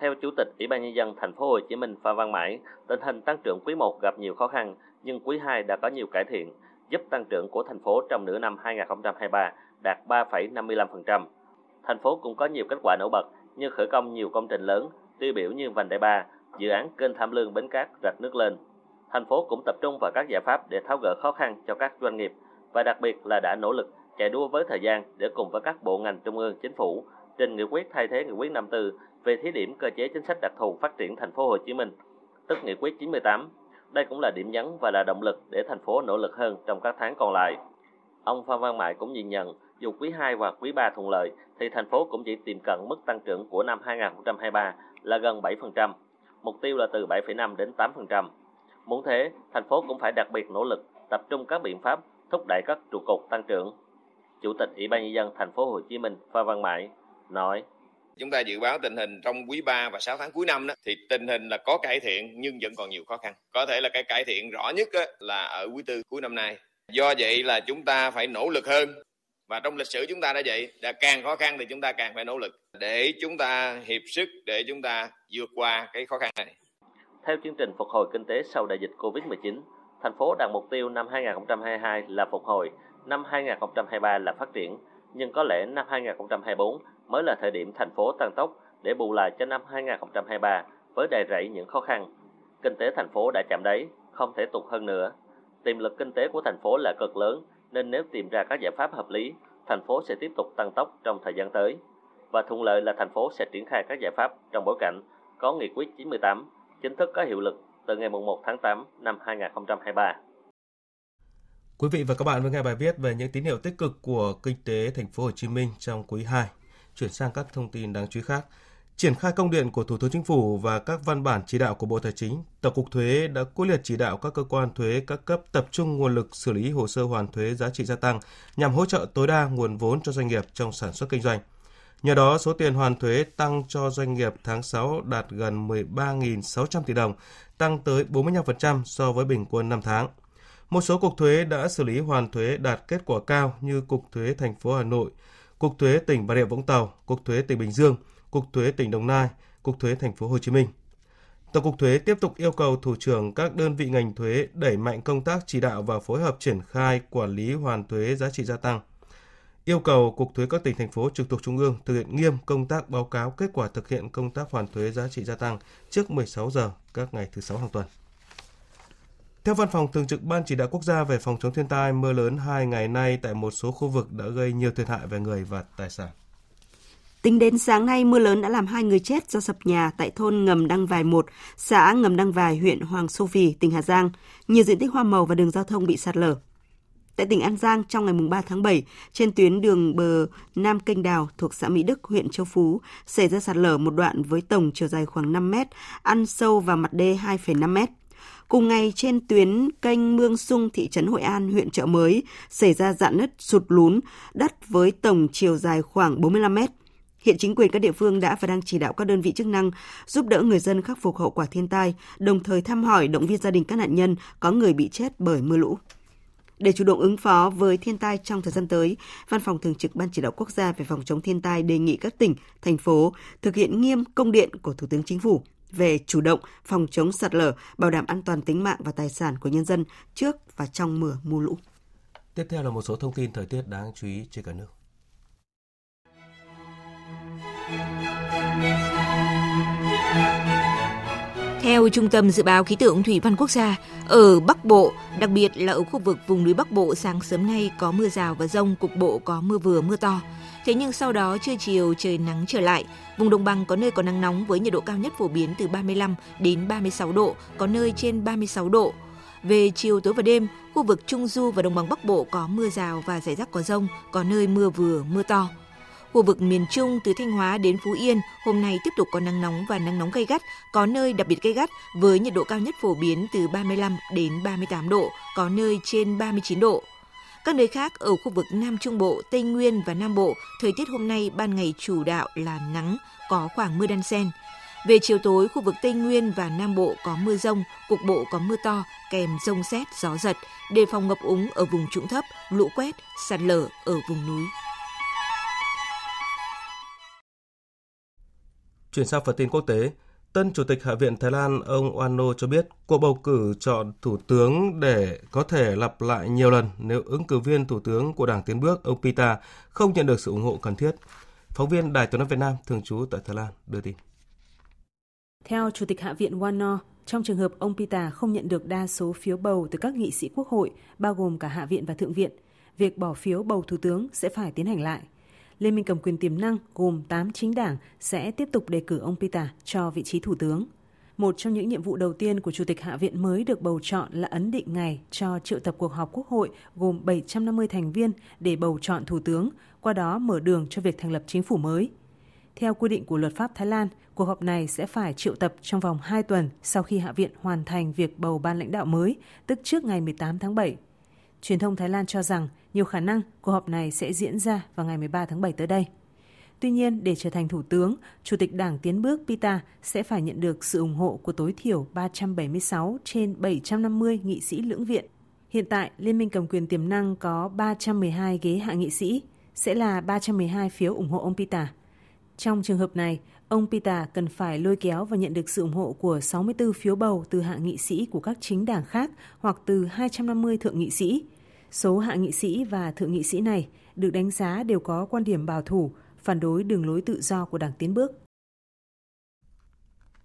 Theo Chủ tịch Ủy ban nhân dân thành phố Hồ Chí Minh Phan Văn Mãi, tình hình tăng trưởng quý 1 gặp nhiều khó khăn nhưng quý 2 đã có nhiều cải thiện, giúp tăng trưởng của thành phố trong nửa năm 2023 đạt 3,55%. Thành phố cũng có nhiều kết quả nổi bật như khởi công nhiều công trình lớn, tiêu biểu như vành đai 3, dự án kênh Tham Lương Bến Cát rạch nước lên. Thành phố cũng tập trung vào các giải pháp để tháo gỡ khó khăn cho các doanh nghiệp và đặc biệt là đã nỗ lực chạy đua với thời gian để cùng với các bộ ngành trung ương chính phủ trình nghị quyết thay thế nghị quyết 54 về thí điểm cơ chế chính sách đặc thù phát triển thành phố Hồ Chí Minh, tức nghị quyết 98 đây cũng là điểm nhấn và là động lực để thành phố nỗ lực hơn trong các tháng còn lại. Ông Phan Văn Mãi cũng nhìn nhận, dù quý 2 và quý 3 thuận lợi, thì thành phố cũng chỉ tiềm cận mức tăng trưởng của năm 2023 là gần 7%, mục tiêu là từ 7,5 đến 8%. Muốn thế, thành phố cũng phải đặc biệt nỗ lực tập trung các biện pháp thúc đẩy các trụ cột tăng trưởng. Chủ tịch Ủy ban nhân dân thành phố Hồ Chí Minh Phan Văn Mãi nói: Chúng ta dự báo tình hình trong quý 3 và 6 tháng cuối năm đó thì tình hình là có cải thiện nhưng vẫn còn nhiều khó khăn. Có thể là cái cải thiện rõ nhất là ở quý tư cuối năm nay. Do vậy là chúng ta phải nỗ lực hơn và trong lịch sử chúng ta đã vậy là càng khó khăn thì chúng ta càng phải nỗ lực để chúng ta hiệp sức để chúng ta vượt qua cái khó khăn này. Theo chương trình phục hồi kinh tế sau đại dịch Covid-19, thành phố đặt mục tiêu năm 2022 là phục hồi, năm 2023 là phát triển, nhưng có lẽ năm 2024 mới là thời điểm thành phố tăng tốc để bù lại cho năm 2023 với đầy rẫy những khó khăn. Kinh tế thành phố đã chạm đáy, không thể tụt hơn nữa. Tiềm lực kinh tế của thành phố là cực lớn, nên nếu tìm ra các giải pháp hợp lý, thành phố sẽ tiếp tục tăng tốc trong thời gian tới. Và thuận lợi là thành phố sẽ triển khai các giải pháp trong bối cảnh có nghị quyết 98 chính thức có hiệu lực từ ngày 1 tháng 8 năm 2023. Quý vị và các bạn vừa nghe bài viết về những tín hiệu tích cực của kinh tế thành phố Hồ Chí Minh trong quý 2. Chuyển sang các thông tin đáng chú ý khác. Triển khai công điện của Thủ tướng Chính phủ và các văn bản chỉ đạo của Bộ Tài chính, Tổng cục Thuế đã quyết liệt chỉ đạo các cơ quan thuế các cấp tập trung nguồn lực xử lý hồ sơ hoàn thuế giá trị gia tăng nhằm hỗ trợ tối đa nguồn vốn cho doanh nghiệp trong sản xuất kinh doanh. Nhờ đó, số tiền hoàn thuế tăng cho doanh nghiệp tháng 6 đạt gần 13.600 tỷ đồng, tăng tới 45% so với bình quân 5 tháng. Một số cục thuế đã xử lý hoàn thuế đạt kết quả cao như Cục Thuế thành phố Hà Nội, Cục Thuế tỉnh Bà Rịa Vũng Tàu, Cục Thuế tỉnh Bình Dương, Cục Thuế tỉnh Đồng Nai, Cục Thuế thành phố Hồ Chí Minh. Tổng cục Thuế tiếp tục yêu cầu thủ trưởng các đơn vị ngành thuế đẩy mạnh công tác chỉ đạo và phối hợp triển khai quản lý hoàn thuế giá trị gia tăng. Yêu cầu Cục Thuế các tỉnh thành phố trực thuộc Trung ương thực hiện nghiêm công tác báo cáo kết quả thực hiện công tác hoàn thuế giá trị gia tăng trước 16 giờ các ngày thứ sáu hàng tuần. Theo Văn phòng Thường trực Ban Chỉ đạo Quốc gia về phòng chống thiên tai, mưa lớn hai ngày nay tại một số khu vực đã gây nhiều thiệt hại về người và tài sản. Tính đến sáng nay, mưa lớn đã làm hai người chết do sập nhà tại thôn Ngầm Đăng Vài 1, xã Ngầm Đăng Vài, huyện Hoàng Su Phi, tỉnh Hà Giang. Nhiều diện tích hoa màu và đường giao thông bị sạt lở. Tại tỉnh An Giang, trong ngày 3 tháng 7, trên tuyến đường bờ Nam Kênh Đào thuộc xã Mỹ Đức, huyện Châu Phú, xảy ra sạt lở một đoạn với tổng chiều dài khoảng 5 mét, ăn sâu vào mặt đê 2,5 mét. Cùng ngày trên tuyến kênh Mương Sung thị trấn Hội An, huyện Chợ Mới xảy ra dạn nứt sụt lún đất với tổng chiều dài khoảng 45 mét. Hiện chính quyền các địa phương đã và đang chỉ đạo các đơn vị chức năng giúp đỡ người dân khắc phục hậu quả thiên tai, đồng thời thăm hỏi động viên gia đình các nạn nhân có người bị chết bởi mưa lũ. Để chủ động ứng phó với thiên tai trong thời gian tới, Văn phòng Thường trực Ban Chỉ đạo Quốc gia về phòng chống thiên tai đề nghị các tỉnh, thành phố thực hiện nghiêm công điện của Thủ tướng Chính phủ về chủ động phòng chống sạt lở, bảo đảm an toàn tính mạng và tài sản của nhân dân trước và trong mưa mưa lũ. Tiếp theo là một số thông tin thời tiết đáng chú ý trên cả nước. Theo Trung tâm Dự báo Khí tượng Thủy văn Quốc gia, ở Bắc Bộ, đặc biệt là ở khu vực vùng núi Bắc Bộ sáng sớm nay có mưa rào và rông, cục bộ có mưa vừa mưa to. Thế nhưng sau đó trưa chiều trời nắng trở lại, vùng đồng bằng có nơi có nắng nóng với nhiệt độ cao nhất phổ biến từ 35 đến 36 độ, có nơi trên 36 độ. Về chiều tối và đêm, khu vực Trung Du và đồng bằng Bắc Bộ có mưa rào và rải rác có rông, có nơi mưa vừa mưa to. Khu vực miền Trung từ Thanh Hóa đến Phú Yên hôm nay tiếp tục có nắng nóng và nắng nóng gay gắt, có nơi đặc biệt gay gắt với nhiệt độ cao nhất phổ biến từ 35 đến 38 độ, có nơi trên 39 độ. Các nơi khác ở khu vực Nam Trung Bộ, Tây Nguyên và Nam Bộ, thời tiết hôm nay ban ngày chủ đạo là nắng, có khoảng mưa đan xen. Về chiều tối, khu vực Tây Nguyên và Nam Bộ có mưa rông, cục bộ có mưa to, kèm rông xét, gió giật, đề phòng ngập úng ở vùng trũng thấp, lũ quét, sạt lở ở vùng núi. Chuyển sang phần tin quốc tế, Tân Chủ tịch Hạ viện Thái Lan ông Wano cho biết cuộc bầu cử chọn thủ tướng để có thể lặp lại nhiều lần nếu ứng cử viên thủ tướng của Đảng Tiến bước ông Pita không nhận được sự ủng hộ cần thiết. Phóng viên Đài Tiếng nói Việt Nam thường trú tại Thái Lan đưa tin. Theo Chủ tịch Hạ viện Wano, trong trường hợp ông Pita không nhận được đa số phiếu bầu từ các nghị sĩ quốc hội, bao gồm cả Hạ viện và Thượng viện, việc bỏ phiếu bầu thủ tướng sẽ phải tiến hành lại – Liên minh cầm quyền tiềm năng gồm 8 chính đảng sẽ tiếp tục đề cử ông Pita cho vị trí thủ tướng. Một trong những nhiệm vụ đầu tiên của Chủ tịch Hạ viện mới được bầu chọn là ấn định ngày cho triệu tập cuộc họp quốc hội gồm 750 thành viên để bầu chọn thủ tướng, qua đó mở đường cho việc thành lập chính phủ mới. Theo quy định của luật pháp Thái Lan, cuộc họp này sẽ phải triệu tập trong vòng 2 tuần sau khi Hạ viện hoàn thành việc bầu ban lãnh đạo mới, tức trước ngày 18 tháng 7. Truyền thông Thái Lan cho rằng nhiều khả năng cuộc họp này sẽ diễn ra vào ngày 13 tháng 7 tới đây. Tuy nhiên, để trở thành thủ tướng, Chủ tịch Đảng Tiến bước Pita sẽ phải nhận được sự ủng hộ của tối thiểu 376 trên 750 nghị sĩ lưỡng viện. Hiện tại, Liên minh cầm quyền tiềm năng có 312 ghế hạ nghị sĩ, sẽ là 312 phiếu ủng hộ ông Pita. Trong trường hợp này, ông Pita cần phải lôi kéo và nhận được sự ủng hộ của 64 phiếu bầu từ hạ nghị sĩ của các chính đảng khác hoặc từ 250 thượng nghị sĩ – Số hạ nghị sĩ và thượng nghị sĩ này được đánh giá đều có quan điểm bảo thủ, phản đối đường lối tự do của Đảng Tiến bước.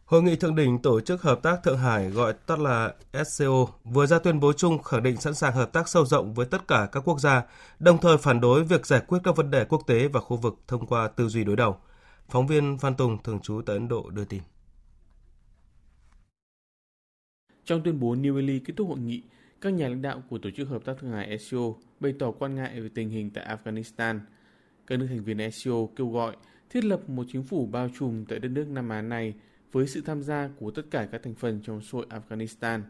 Hội nghị thượng đỉnh Tổ chức Hợp tác Thượng Hải gọi tắt là SCO vừa ra tuyên bố chung khẳng định sẵn sàng hợp tác sâu rộng với tất cả các quốc gia, đồng thời phản đối việc giải quyết các vấn đề quốc tế và khu vực thông qua tư duy đối đầu. Phóng viên Phan Tùng, thường trú tại Ấn Độ đưa tin. Trong tuyên bố New Delhi kết thúc hội nghị, Các nhà lãnh đạo của Tổ chức Hợp tác Thương mại SCO bày tỏ quan ngại về tình hình tại Afghanistan. Các nước thành viên SCO kêu gọi thiết lập một chính phủ bao trùm tại đất nước Nam Á này với sự tham gia của tất cả các thành phần trong xã hội Afghanistan.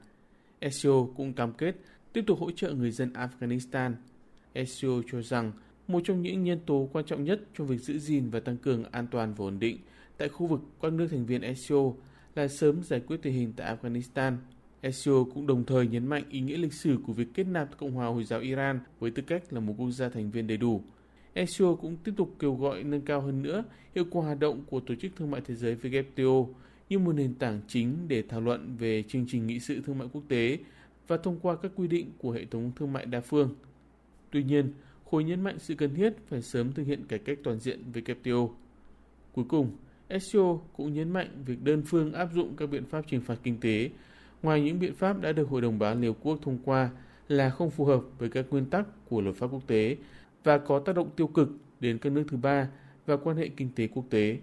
SCO cũng cam kết tiếp tục hỗ trợ người dân Afghanistan. SCO cho rằng một trong những nhân tố quan trọng nhất trong việc giữ gìn và tăng cường an toàn và ổn định tại khu vực các nước thành viên SCO là sớm giải quyết tình hình tại Afghanistan. SCO cũng đồng thời nhấn mạnh ý nghĩa lịch sử của việc kết nạp Cộng hòa Hồi giáo Iran với tư cách là một quốc gia thành viên đầy đủ. SCO cũng tiếp tục kêu gọi nâng cao hơn nữa hiệu quả hoạt động của Tổ chức Thương mại Thế giới WTO như một nền tảng chính để thảo luận về chương trình nghị sự thương mại quốc tế và thông qua các quy định của hệ thống thương mại đa phương. Tuy nhiên, khối nhấn mạnh sự cần thiết phải sớm thực hiện cải cách toàn diện WTO. Cuối cùng, SCO cũng nhấn mạnh việc đơn phương áp dụng các biện pháp trừng phạt kinh tế, ngoài những biện pháp đã được Hội đồng Bảo an Liên Hợp Quốc thông qua là không phù hợp với các nguyên tắc của luật pháp quốc tế và có tác động tiêu cực đến các nước thứ ba và quan hệ kinh tế quốc tế.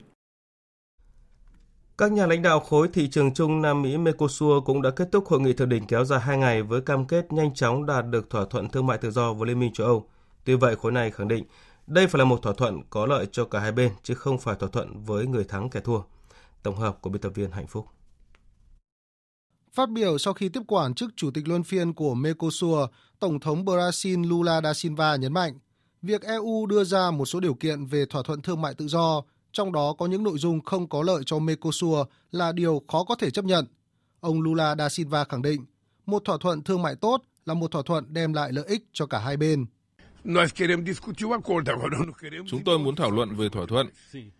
Các nhà lãnh đạo khối thị trường chung Nam Mỹ Mercosur cũng đã kết thúc hội nghị thượng đỉnh kéo dài 2 ngày với cam kết nhanh chóng đạt được thỏa thuận thương mại tự do với Liên minh châu Âu. Tuy vậy, khối này khẳng định đây phải là một thỏa thuận có lợi cho cả hai bên, chứ không phải thỏa thuận với người thắng kẻ thua. Tổng hợp của biên tập viên Hạnh Phúc. Phát biểu sau khi tiếp quản chức chủ tịch luân phiên của Mercosur, Tổng thống Brazil Lula da Silva nhấn mạnh, việc EU đưa ra một số điều kiện về thỏa thuận thương mại tự do, trong đó có những nội dung không có lợi cho Mercosur là điều khó có thể chấp nhận. Ông Lula da Silva khẳng định, một thỏa thuận thương mại tốt là một thỏa thuận đem lại lợi ích cho cả hai bên. Chúng tôi muốn thảo luận về thỏa thuận,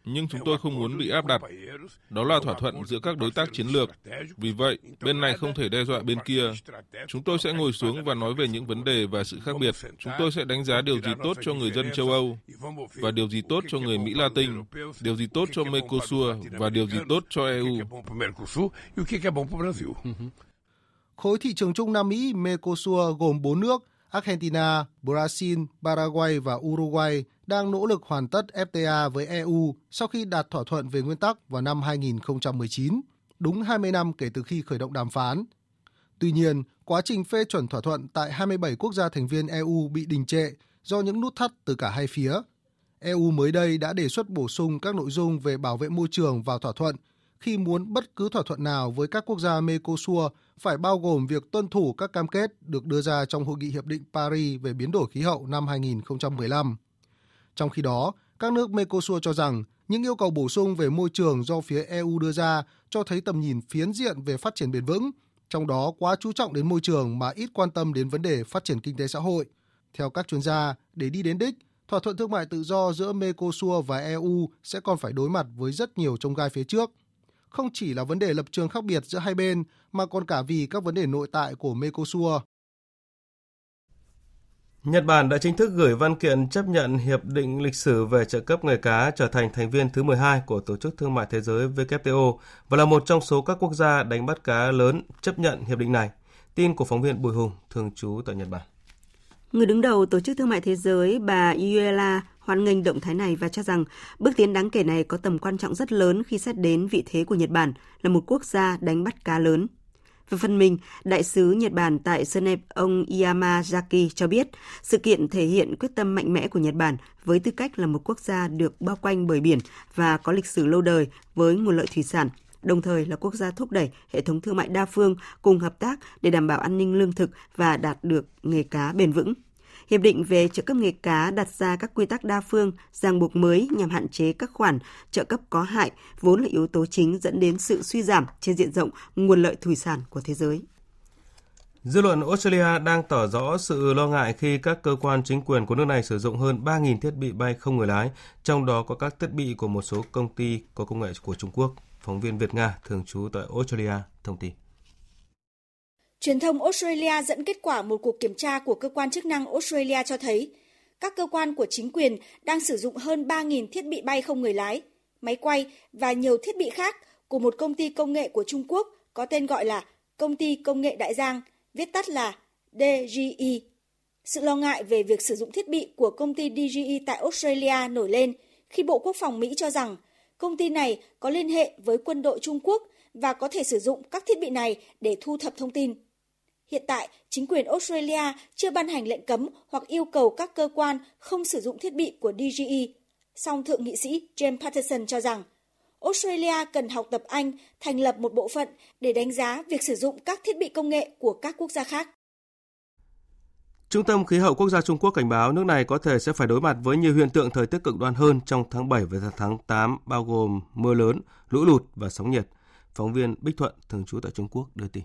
nhưng chúng tôi không muốn bị áp đặt. Đó là thỏa thuận giữa các đối tác chiến lược. Vì vậy, bên này không thể đe dọa bên kia. Chúng tôi sẽ ngồi xuống và nói về những vấn đề và sự khác biệt. Chúng tôi sẽ đánh giá điều gì tốt cho người dân châu Âu và điều gì tốt cho người Mỹ Latin, điều gì tốt cho Mercosur và điều gì tốt cho EU. Khối thị trường chung Nam Mỹ Mercosur gồm 4 nước Argentina, Brazil, Paraguay và Uruguay đang nỗ lực hoàn tất FTA với EU sau khi đạt thỏa thuận về nguyên tắc vào năm 2019, đúng 20 năm kể từ khi khởi động đàm phán. Tuy nhiên, quá trình phê chuẩn thỏa thuận tại 27 quốc gia thành viên EU bị đình trệ do những nút thắt từ cả hai phía. EU mới đây đã đề xuất bổ sung các nội dung về bảo vệ môi trường vào thỏa thuận khi muốn bất cứ thỏa thuận nào với các quốc gia Mercosur phải bao gồm việc tuân thủ các cam kết được đưa ra trong Hội nghị Hiệp định Paris về biến đổi khí hậu năm 2015. Trong khi đó, các nước Mercosur cho rằng những yêu cầu bổ sung về môi trường do phía EU đưa ra cho thấy tầm nhìn phiến diện về phát triển bền vững, trong đó quá chú trọng đến môi trường mà ít quan tâm đến vấn đề phát triển kinh tế xã hội. Theo các chuyên gia, để đi đến đích, thỏa thuận thương mại tự do giữa Mercosur và EU sẽ còn phải đối mặt với rất nhiều trông gai phía trước – không chỉ là vấn đề lập trường khác biệt giữa hai bên mà còn cả vì các vấn đề nội tại của Mercosur. Nhật Bản đã chính thức gửi văn kiện chấp nhận hiệp định lịch sử về trợ cấp nghề cá trở thành thành viên thứ 12 của Tổ chức Thương mại Thế giới WTO và là một trong số các quốc gia đánh bắt cá lớn chấp nhận hiệp định này. Tin của phóng viên Bùi Hùng, thường trú tại Nhật Bản. Người đứng đầu Tổ chức Thương mại Thế giới bà Yuela hoan nghênh động thái này và cho rằng bước tiến đáng kể này có tầm quan trọng rất lớn khi xét đến vị thế của Nhật Bản là một quốc gia đánh bắt cá lớn. Về phần mình, Đại sứ Nhật Bản tại Geneva ông Yamazaki cho biết sự kiện thể hiện quyết tâm mạnh mẽ của Nhật Bản với tư cách là một quốc gia được bao quanh bởi biển và có lịch sử lâu đời với nguồn lợi thủy sản, đồng thời là quốc gia thúc đẩy hệ thống thương mại đa phương cùng hợp tác để đảm bảo an ninh lương thực và đạt được nghề cá bền vững. Hiệp định về trợ cấp nghề cá đặt ra các quy tắc đa phương, ràng buộc mới nhằm hạn chế các khoản trợ cấp có hại, vốn là yếu tố chính dẫn đến sự suy giảm trên diện rộng nguồn lợi thủy sản của thế giới. Dư luận Australia đang tỏ rõ sự lo ngại khi các cơ quan chính quyền của nước này sử dụng hơn 3.000 thiết bị bay không người lái, trong đó có các thiết bị của một số công ty có công nghệ của Trung Quốc. Phóng viên Việt Nga thường trú tại Australia thông tin. Truyền thông Australia dẫn kết quả một cuộc kiểm tra của cơ quan chức năng Australia cho thấy các cơ quan của chính quyền đang sử dụng hơn 3.000 thiết bị bay không người lái, máy quay và nhiều thiết bị khác của một công ty công nghệ của Trung Quốc có tên gọi là Công ty Công nghệ Đại Giang, viết tắt là DGE. Sự lo ngại về việc sử dụng thiết bị của công ty DGE tại Australia nổi lên khi Bộ Quốc phòng Mỹ cho rằng công ty này có liên hệ với quân đội Trung Quốc và có thể sử dụng các thiết bị này để thu thập thông tin. Hiện tại, chính quyền Australia chưa ban hành lệnh cấm hoặc yêu cầu các cơ quan không sử dụng thiết bị của DGE. Song Thượng nghị sĩ James Patterson cho rằng Australia cần học tập Anh thành lập một bộ phận để đánh giá việc sử dụng các thiết bị công nghệ của các quốc gia khác. Trung tâm Khí hậu Quốc gia Trung Quốc cảnh báo nước này có thể sẽ phải đối mặt với nhiều hiện tượng thời tiết cực đoan hơn trong tháng 7 và tháng 8, bao gồm mưa lớn, lũ lụt và sóng nhiệt. Phóng viên Bích Thuận, thường trú tại Trung Quốc, đưa tin.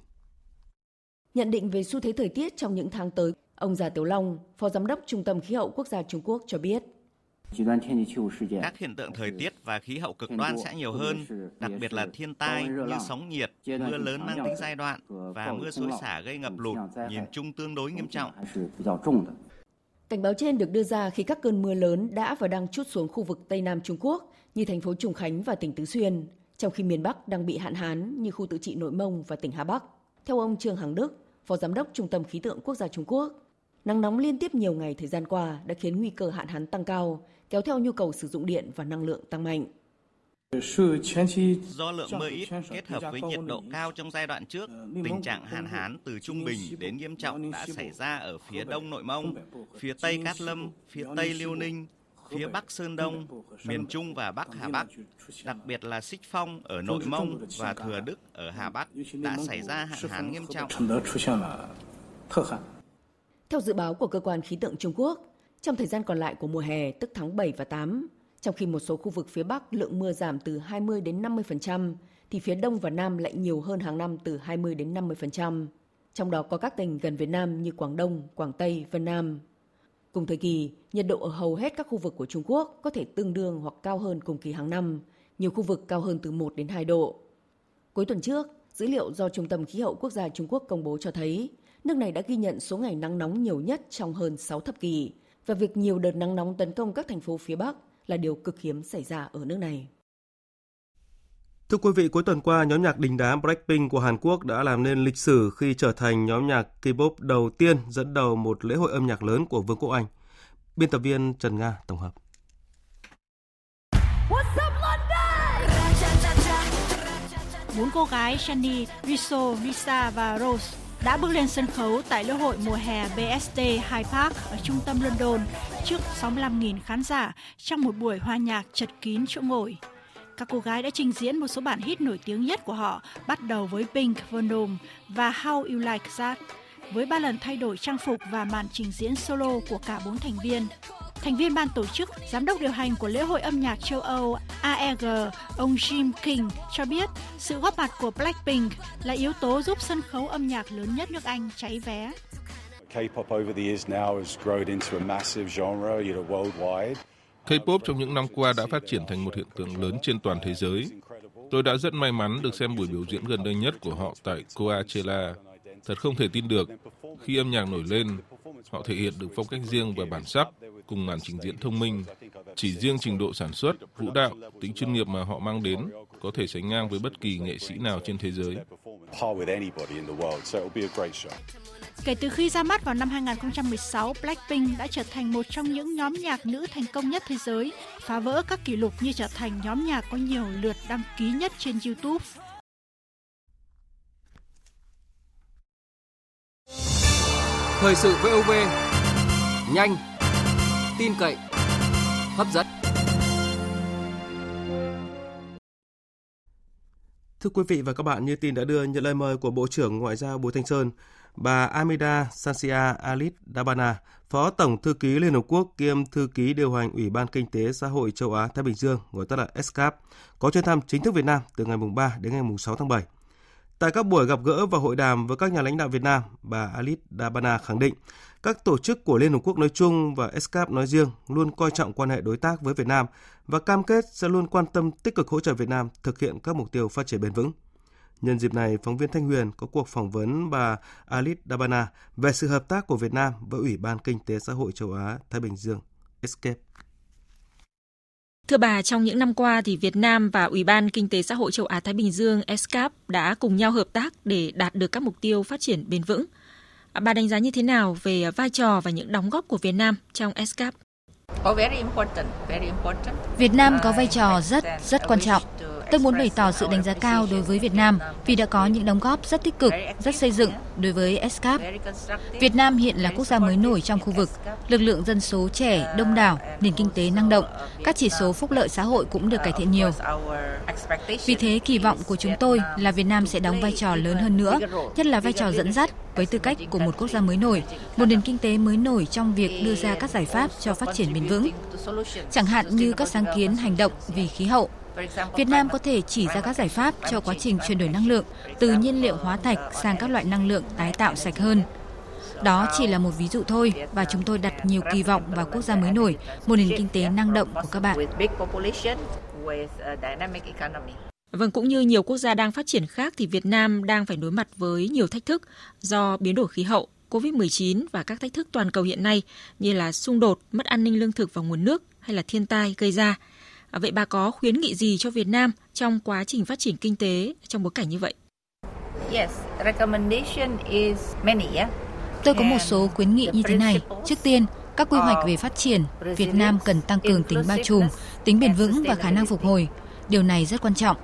Nhận định về xu thế thời tiết trong những tháng tới, ông Già Tiểu Long, Phó Giám đốc Trung tâm Khí hậu Quốc gia Trung Quốc cho biết. Các hiện tượng thời tiết và khí hậu cực đoan sẽ nhiều hơn, đặc biệt là thiên tai như sóng nhiệt, mưa lớn mang tính giai đoạn và mưa xối xả gây ngập lụt, nhìn chung tương đối nghiêm trọng. Cảnh báo trên được đưa ra khi các cơn mưa lớn đã và đang chút xuống khu vực Tây Nam Trung Quốc như thành phố Trùng Khánh và tỉnh Tứ Xuyên, trong khi miền Bắc đang bị hạn hán như khu tự trị Nội Mông và tỉnh Hà Bắc. Theo ông Trương Hằng Đức, Phó Giám đốc Trung tâm Khí tượng Quốc gia Trung Quốc, nắng nóng liên tiếp nhiều ngày thời gian qua đã khiến nguy cơ hạn hán tăng cao, kéo theo nhu cầu sử dụng điện và năng lượng tăng mạnh. Do lượng mưa ít kết hợp với nhiệt độ cao trong giai đoạn trước, tình trạng hạn hán từ trung bình đến nghiêm trọng đã xảy ra ở phía đông Nội Mông, phía tây Cát Lâm, phía tây Liêu Ninh, phía Bắc Sơn Đông, miền Trung và Bắc Hà Bắc, đặc biệt là Xích Phong ở Nội Mông và Thừa Đức ở Hà Bắc đã xảy ra hạn hán nghiêm trọng. Theo dự báo của cơ quan khí tượng Trung Quốc, trong thời gian còn lại của mùa hè, tức tháng 7 và 8, trong khi một số khu vực phía Bắc lượng mưa giảm từ 20 đến 50%, thì phía Đông và Nam lại nhiều hơn hàng năm từ 20 đến 50%. Trong đó có các tỉnh gần Việt Nam như Quảng Đông, Quảng Tây, Vân Nam. Cùng thời kỳ, nhiệt độ ở hầu hết các khu vực của Trung Quốc có thể tương đương hoặc cao hơn cùng kỳ hàng năm, nhiều khu vực cao hơn từ 1 đến 2 độ. Cuối tuần trước, dữ liệu do Trung tâm Khí hậu Quốc gia Trung Quốc công bố cho thấy, nước này đã ghi nhận số ngày nắng nóng nhiều nhất trong hơn 6 thập kỷ, và việc nhiều đợt nắng nóng tấn công các thành phố phía Bắc là điều cực hiếm xảy ra ở nước này. Thưa quý vị, cuối tuần qua, nhóm nhạc đình đám Blackpink của Hàn Quốc đã làm nên lịch sử khi trở thành nhóm nhạc K-pop đầu tiên dẫn đầu một lễ hội âm nhạc lớn của Vương quốc Anh. Biên tập viên Trần Nga tổng hợp. Bốn cô gái Shani, Riso, Lisa và Rose đã bước lên sân khấu tại lễ hội mùa hè BST Hyde Park ở trung tâm London trước 65.000 khán giả trong một buổi hoa nhạc chật kín chỗ ngồi. Các cô gái đã trình diễn một số bản hit nổi tiếng nhất của họ, bắt đầu với Pink, Venom và How You Like That, với ba lần thay đổi trang phục và màn trình diễn solo của cả bốn thành viên. Thành viên ban tổ chức, giám đốc điều hành của lễ hội âm nhạc châu Âu AEG, ông Jim King cho biết sự góp mặt của Blackpink là yếu tố giúp sân khấu âm nhạc lớn nhất nước Anh cháy vé. K-pop over the years now has grown into a massive genre, you know, worldwide. K-pop trong những năm qua đã phát triển thành một hiện tượng lớn trên toàn thế giới. Tôi đã rất may mắn được xem buổi biểu diễn gần đây nhất của họ tại Coachella. Thật không thể tin được, khi âm nhạc nổi lên, họ thể hiện được phong cách riêng và bản sắc cùng màn trình diễn thông minh. Chỉ riêng trình độ sản xuất, vũ đạo, tính chuyên nghiệp mà họ mang đến có thể sánh ngang với bất kỳ nghệ sĩ nào trên thế giới. Kể từ khi ra mắt vào năm 2016, Blackpink đã trở thành một trong những nhóm nhạc nữ thành công nhất thế giới, phá vỡ các kỷ lục như trở thành nhóm nhạc có nhiều lượt đăng ký nhất trên YouTube. Thời sự VOV, nhanh, tin cậy, hấp dẫn. Thưa quý vị và các bạn, như tin đã đưa nhận lời mời của Bộ trưởng Ngoại giao Bùi Thanh Sơn, bà Amida Sansia Alit Dabana, Phó Tổng Thư ký Liên Hợp Quốc kiêm Thư ký điều hành Ủy ban Kinh tế Xã hội Châu Á Thái Bình Dương, gọi tắt là ESCAP, có chuyến thăm chính thức Việt Nam từ ngày 3 đến ngày 6 tháng 7. Tại các buổi gặp gỡ và hội đàm với các nhà lãnh đạo Việt Nam, bà Alit Dabana khẳng định các tổ chức của Liên Hợp Quốc nói chung và ESCAP nói riêng luôn coi trọng quan hệ đối tác với Việt Nam và cam kết sẽ luôn quan tâm tích cực hỗ trợ Việt Nam thực hiện các mục tiêu phát triển bền vững. Nhân dịp này, phóng viên Thanh Huyền có cuộc phỏng vấn bà Alit Dabana về sự hợp tác của Việt Nam với Ủy ban Kinh tế Xã hội Châu Á Thái Bình Dương ESCAP. Thưa bà, trong những năm qua thì Việt Nam và Ủy ban Kinh tế Xã hội Châu Á Thái Bình Dương ESCAP đã cùng nhau hợp tác để đạt được các mục tiêu phát triển bền vững. Bà đánh giá như thế nào về vai trò và những đóng góp của Việt Nam trong ESCAP? Việt Nam có vai trò rất rất quan trọng. Tôi muốn bày tỏ sự đánh giá cao đối với Việt Nam vì đã có những đóng góp rất tích cực, rất xây dựng đối với ESCAP. Việt Nam hiện là quốc gia mới nổi trong khu vực, lực lượng dân số trẻ, đông đảo, nền kinh tế năng động, các chỉ số phúc lợi xã hội cũng được cải thiện nhiều. Vì thế, kỳ vọng của chúng tôi là Việt Nam sẽ đóng vai trò lớn hơn nữa, nhất là vai trò dẫn dắt với tư cách của một quốc gia mới nổi, một nền kinh tế mới nổi trong việc đưa ra các giải pháp cho phát triển bền vững. Chẳng hạn như các sáng kiến hành động vì khí hậu, Việt Nam có thể chỉ ra các giải pháp cho quá trình chuyển đổi năng lượng từ nhiên liệu hóa thạch sang các loại năng lượng tái tạo sạch hơn. Đó chỉ là một ví dụ thôi và chúng tôi đặt nhiều kỳ vọng vào quốc gia mới nổi, một nền kinh tế năng động của các bạn. Vâng, cũng như nhiều quốc gia đang phát triển khác thì Việt Nam đang phải đối mặt với nhiều thách thức do biến đổi khí hậu, COVID-19 và các thách thức toàn cầu hiện nay như là xung đột, mất an ninh lương thực và nguồn nước hay là thiên tai gây ra. À, vậy bà có khuyến nghị gì cho Việt Nam trong quá trình phát triển kinh tế trong bối cảnh như vậy? Yes, recommendation is many, yeah? Tôi có một số khuyến nghị như thế này. Trước tiên, các quy hoạch về phát triển, Việt Nam cần tăng cường tính bao trùm, tính bền vững và khả năng phục hồi. Điều này rất quan trọng.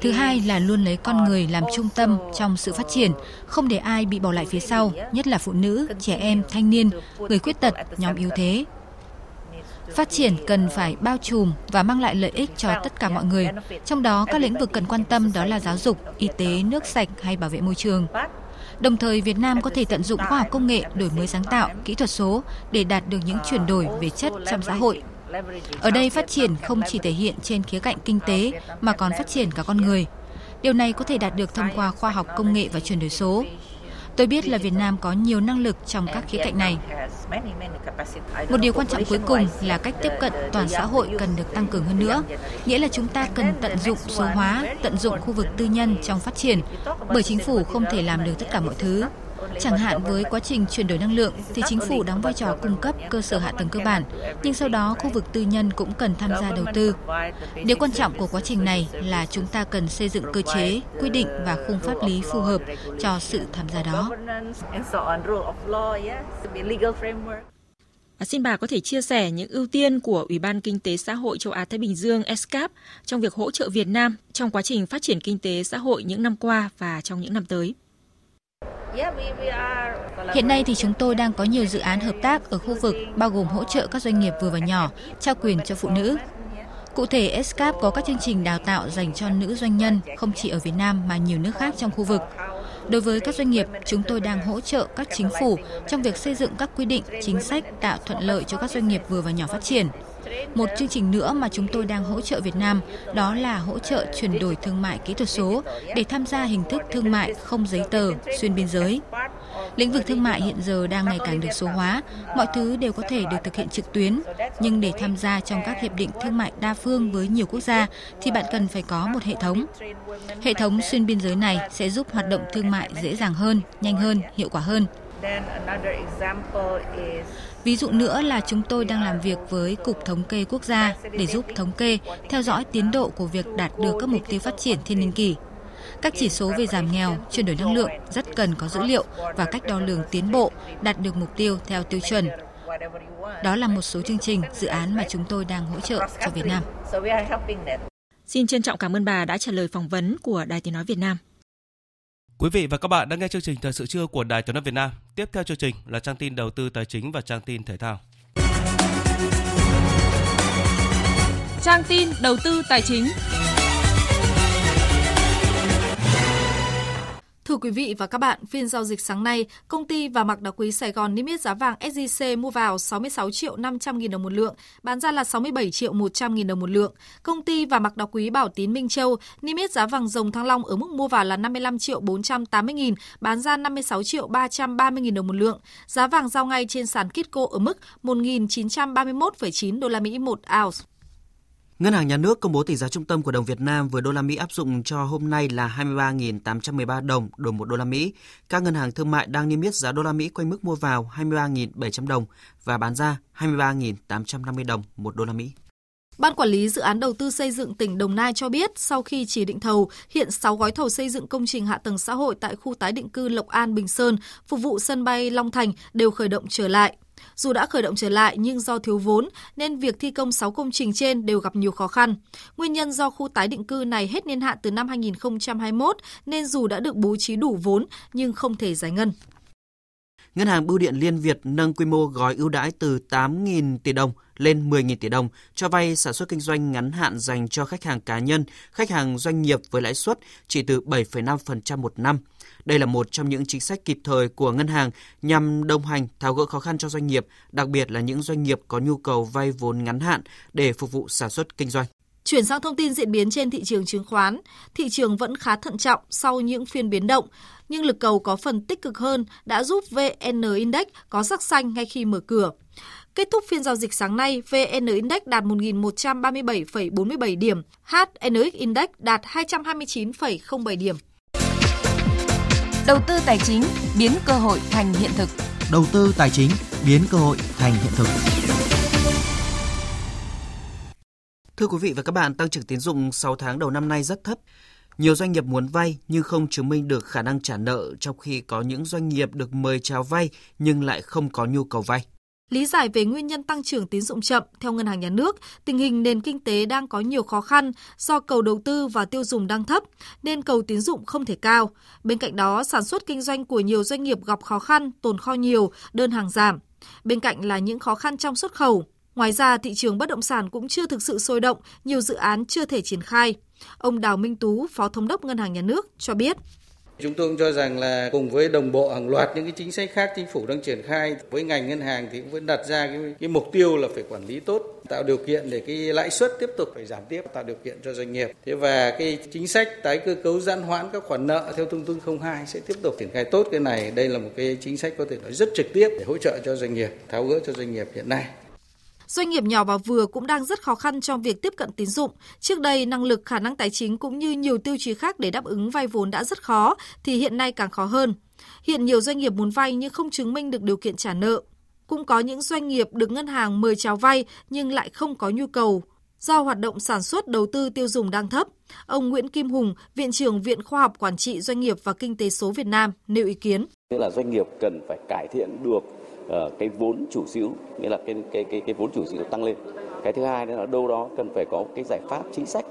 Thứ hai là luôn lấy con người làm trung tâm trong sự phát triển, không để ai bị bỏ lại phía sau, nhất là phụ nữ, trẻ em, thanh niên, người khuyết tật, nhóm yếu thế. Phát triển cần phải bao trùm và mang lại lợi ích cho tất cả mọi người. Trong đó, các lĩnh vực cần quan tâm đó là giáo dục, y tế, nước sạch hay bảo vệ môi trường. Đồng thời, Việt Nam có thể tận dụng khoa học công nghệ, đổi mới sáng tạo, kỹ thuật số để đạt được những chuyển đổi về chất trong xã hội. Ở đây phát triển không chỉ thể hiện trên khía cạnh kinh tế mà còn phát triển cả con người. Điều này có thể đạt được thông qua khoa học công nghệ và chuyển đổi số. Tôi biết là Việt Nam có nhiều năng lực trong các khía cạnh này. Một điều quan trọng cuối cùng là cách tiếp cận toàn xã hội cần được tăng cường hơn nữa, nghĩa là chúng ta cần tận dụng số hóa, tận dụng khu vực tư nhân trong phát triển, bởi chính phủ không thể làm được tất cả mọi thứ. Chẳng hạn với quá trình chuyển đổi năng lượng thì chính phủ đóng vai trò cung cấp cơ sở hạ tầng cơ bản, nhưng sau đó khu vực tư nhân cũng cần tham gia đầu tư. Điều quan trọng của quá trình này là chúng ta cần xây dựng cơ chế, quy định và khung pháp lý phù hợp cho sự tham gia đó. À, xin bà có thể chia sẻ những ưu tiên của Ủy ban Kinh tế Xã hội châu Á Thái Bình Dương ESCAP trong việc hỗ trợ Việt Nam trong quá trình phát triển kinh tế xã hội những năm qua và trong những năm tới. Hiện nay thì chúng tôi đang có nhiều dự án hợp tác ở khu vực bao gồm hỗ trợ các doanh nghiệp vừa và nhỏ, trao quyền cho phụ nữ. Cụ thể, ESCAP có các chương trình đào tạo dành cho nữ doanh nhân không chỉ ở Việt Nam mà nhiều nước khác trong khu vực. Đối với các doanh nghiệp, chúng tôi đang hỗ trợ các chính phủ trong việc xây dựng các quy định, chính sách tạo thuận lợi cho các doanh nghiệp vừa và nhỏ phát triển. Một chương trình nữa mà chúng tôi đang hỗ trợ Việt Nam đó là hỗ trợ chuyển đổi thương mại kỹ thuật số để tham gia hình thức thương mại không giấy tờ xuyên biên giới. Lĩnh vực thương mại hiện giờ đang ngày càng được số hóa, mọi thứ đều có thể được thực hiện trực tuyến, nhưng để tham gia trong các hiệp định thương mại đa phương với nhiều quốc gia thì bạn cần phải có một hệ thống. Hệ thống xuyên biên giới này sẽ giúp hoạt động thương mại dễ dàng hơn, nhanh hơn, hiệu quả hơn. Ví dụ nữa là chúng tôi đang làm việc với Cục Thống kê Quốc gia để giúp thống kê, theo dõi tiến độ của việc đạt được các mục tiêu phát triển thiên niên kỷ. Các chỉ số về giảm nghèo, chuyển đổi năng lượng rất cần có dữ liệu và cách đo lường tiến bộ, đạt được mục tiêu theo tiêu chuẩn. Đó là một số chương trình, dự án mà chúng tôi đang hỗ trợ cho Việt Nam. Xin trân trọng cảm ơn bà đã trả lời phỏng vấn của Đài Tiếng Nói Việt Nam. Quý vị và các bạn đang nghe chương trình Thời sự trưa của Đài Tiếng nói Việt Nam. Tiếp theo chương trình là trang tin đầu tư tài chính và trang tin thể thao. Trang tin đầu tư tài chính. Thưa quý vị và các bạn, phiên giao dịch sáng nay, công ty và mặc đá quý Sài Gòn niêm yết giá vàng SJC mua vào 66 triệu 500 nghìn đồng một lượng, bán ra là 67 triệu 100 nghìn đồng một lượng. Công ty và mặc đá quý Bảo Tín Minh Châu niêm yết giá vàng rồng thăng long ở mức mua vào là 55 triệu 480 nghìn, bán ra 56 triệu 330 nghìn đồng một lượng. Giá vàng giao ngay trên sàn Kitco ở mức 1.931,9 đô la Mỹ một ounce. Ngân hàng Nhà nước công bố tỷ giá trung tâm của đồng Việt Nam với đô la Mỹ áp dụng cho hôm nay là 23.813 đồng đổi 1 đô la Mỹ. Các ngân hàng thương mại đang niêm yết giá đô la Mỹ quanh mức mua vào 23.700 đồng và bán ra 23.850 đồng 1 đô la Mỹ. Ban quản lý dự án đầu tư xây dựng tỉnh Đồng Nai cho biết, sau khi chỉ định thầu, hiện 6 gói thầu xây dựng công trình hạ tầng xã hội tại khu tái định cư Lộc An Bình Sơn phục vụ sân bay Long Thành đều khởi động trở lại. Dù đã khởi động trở lại nhưng do thiếu vốn nên việc thi công 6 công trình trên đều gặp nhiều khó khăn. Nguyên nhân do khu tái định cư này hết niên hạn từ năm 2021 nên dù đã được bố trí đủ vốn nhưng không thể giải ngân. Ngân hàng Bưu điện Liên Việt nâng quy mô gói ưu đãi từ 8.000 tỷ đồng lên 10.000 tỷ đồng cho vay sản xuất kinh doanh ngắn hạn dành cho khách hàng cá nhân, khách hàng doanh nghiệp với lãi suất chỉ từ 7,5% một năm. Đây là một trong những chính sách kịp thời của ngân hàng nhằm đồng hành tháo gỡ khó khăn cho doanh nghiệp, đặc biệt là những doanh nghiệp có nhu cầu vay vốn ngắn hạn để phục vụ sản xuất kinh doanh. Chuyển sang thông tin diễn biến trên thị trường chứng khoán, thị trường vẫn khá thận trọng sau những phiên biến động, nhưng lực cầu có phần tích cực hơn đã giúp VN Index có sắc xanh ngay khi mở cửa. Kết thúc phiên giao dịch sáng nay, VN Index đạt 1.137,47 điểm, HNX Index đạt 229,07 điểm. Đầu tư tài chính biến cơ hội thành hiện thực. Đầu tư tài chính biến cơ hội thành hiện thực. Thưa quý vị và các bạn, tăng trưởng tín dụng 6 tháng đầu năm nay rất thấp. Nhiều doanh nghiệp muốn vay nhưng không chứng minh được khả năng trả nợ trong khi có những doanh nghiệp được mời chào vay nhưng lại không có nhu cầu vay. Lý giải về nguyên nhân tăng trưởng tín dụng chậm, theo Ngân hàng Nhà nước, tình hình nền kinh tế đang có nhiều khó khăn do cầu đầu tư và tiêu dùng đang thấp, nên cầu tín dụng không thể cao. Bên cạnh đó, sản xuất kinh doanh của nhiều doanh nghiệp gặp khó khăn, tồn kho nhiều, đơn hàng giảm. Bên cạnh là những khó khăn trong xuất khẩu. Ngoài ra, thị trường bất động sản cũng chưa thực sự sôi động, nhiều dự án chưa thể triển khai. Ông Đào Minh Tú, Phó Thống đốc Ngân hàng Nhà nước cho biết. Chúng tôi cũng cho rằng là cùng với đồng bộ hàng loạt những cái chính sách khác chính phủ đang triển khai với ngành ngân hàng thì cũng vẫn đặt ra cái, cái mục tiêu là phải quản lý tốt, tạo điều kiện để cái lãi suất tiếp tục phải giảm tiếp, tạo điều kiện cho doanh nghiệp. Thế và cái chính sách tái cơ cấu giãn hoãn các khoản nợ theo thông tư 02 sẽ tiếp tục triển khai tốt cái này. Đây là một cái chính sách có thể nói rất trực tiếp để hỗ trợ cho doanh nghiệp, tháo gỡ cho doanh nghiệp hiện nay. Doanh nghiệp nhỏ và vừa cũng đang rất khó khăn trong việc tiếp cận tín dụng. Trước đây, năng lực khả năng tài chính cũng như nhiều tiêu chí khác để đáp ứng vay vốn đã rất khó, thì hiện nay càng khó hơn. Hiện nhiều doanh nghiệp muốn vay nhưng không chứng minh được điều kiện trả nợ. Cũng có những doanh nghiệp được ngân hàng mời chào vay nhưng lại không có nhu cầu do hoạt động sản xuất đầu tư tiêu dùng đang thấp. Ông Nguyễn Kim Hùng, Viện trưởng Viện Khoa học Quản trị Doanh nghiệp và Kinh tế số Việt Nam nêu ý kiến. Tức là doanh nghiệp cần phải cải thiện được uh, cái vốn chủ sở hữu nghĩa là cái cái cái cái vốn chủ sở hữu tăng lên. Cái thứ hai nữa là đâu đó cần phải có cái giải pháp chính sách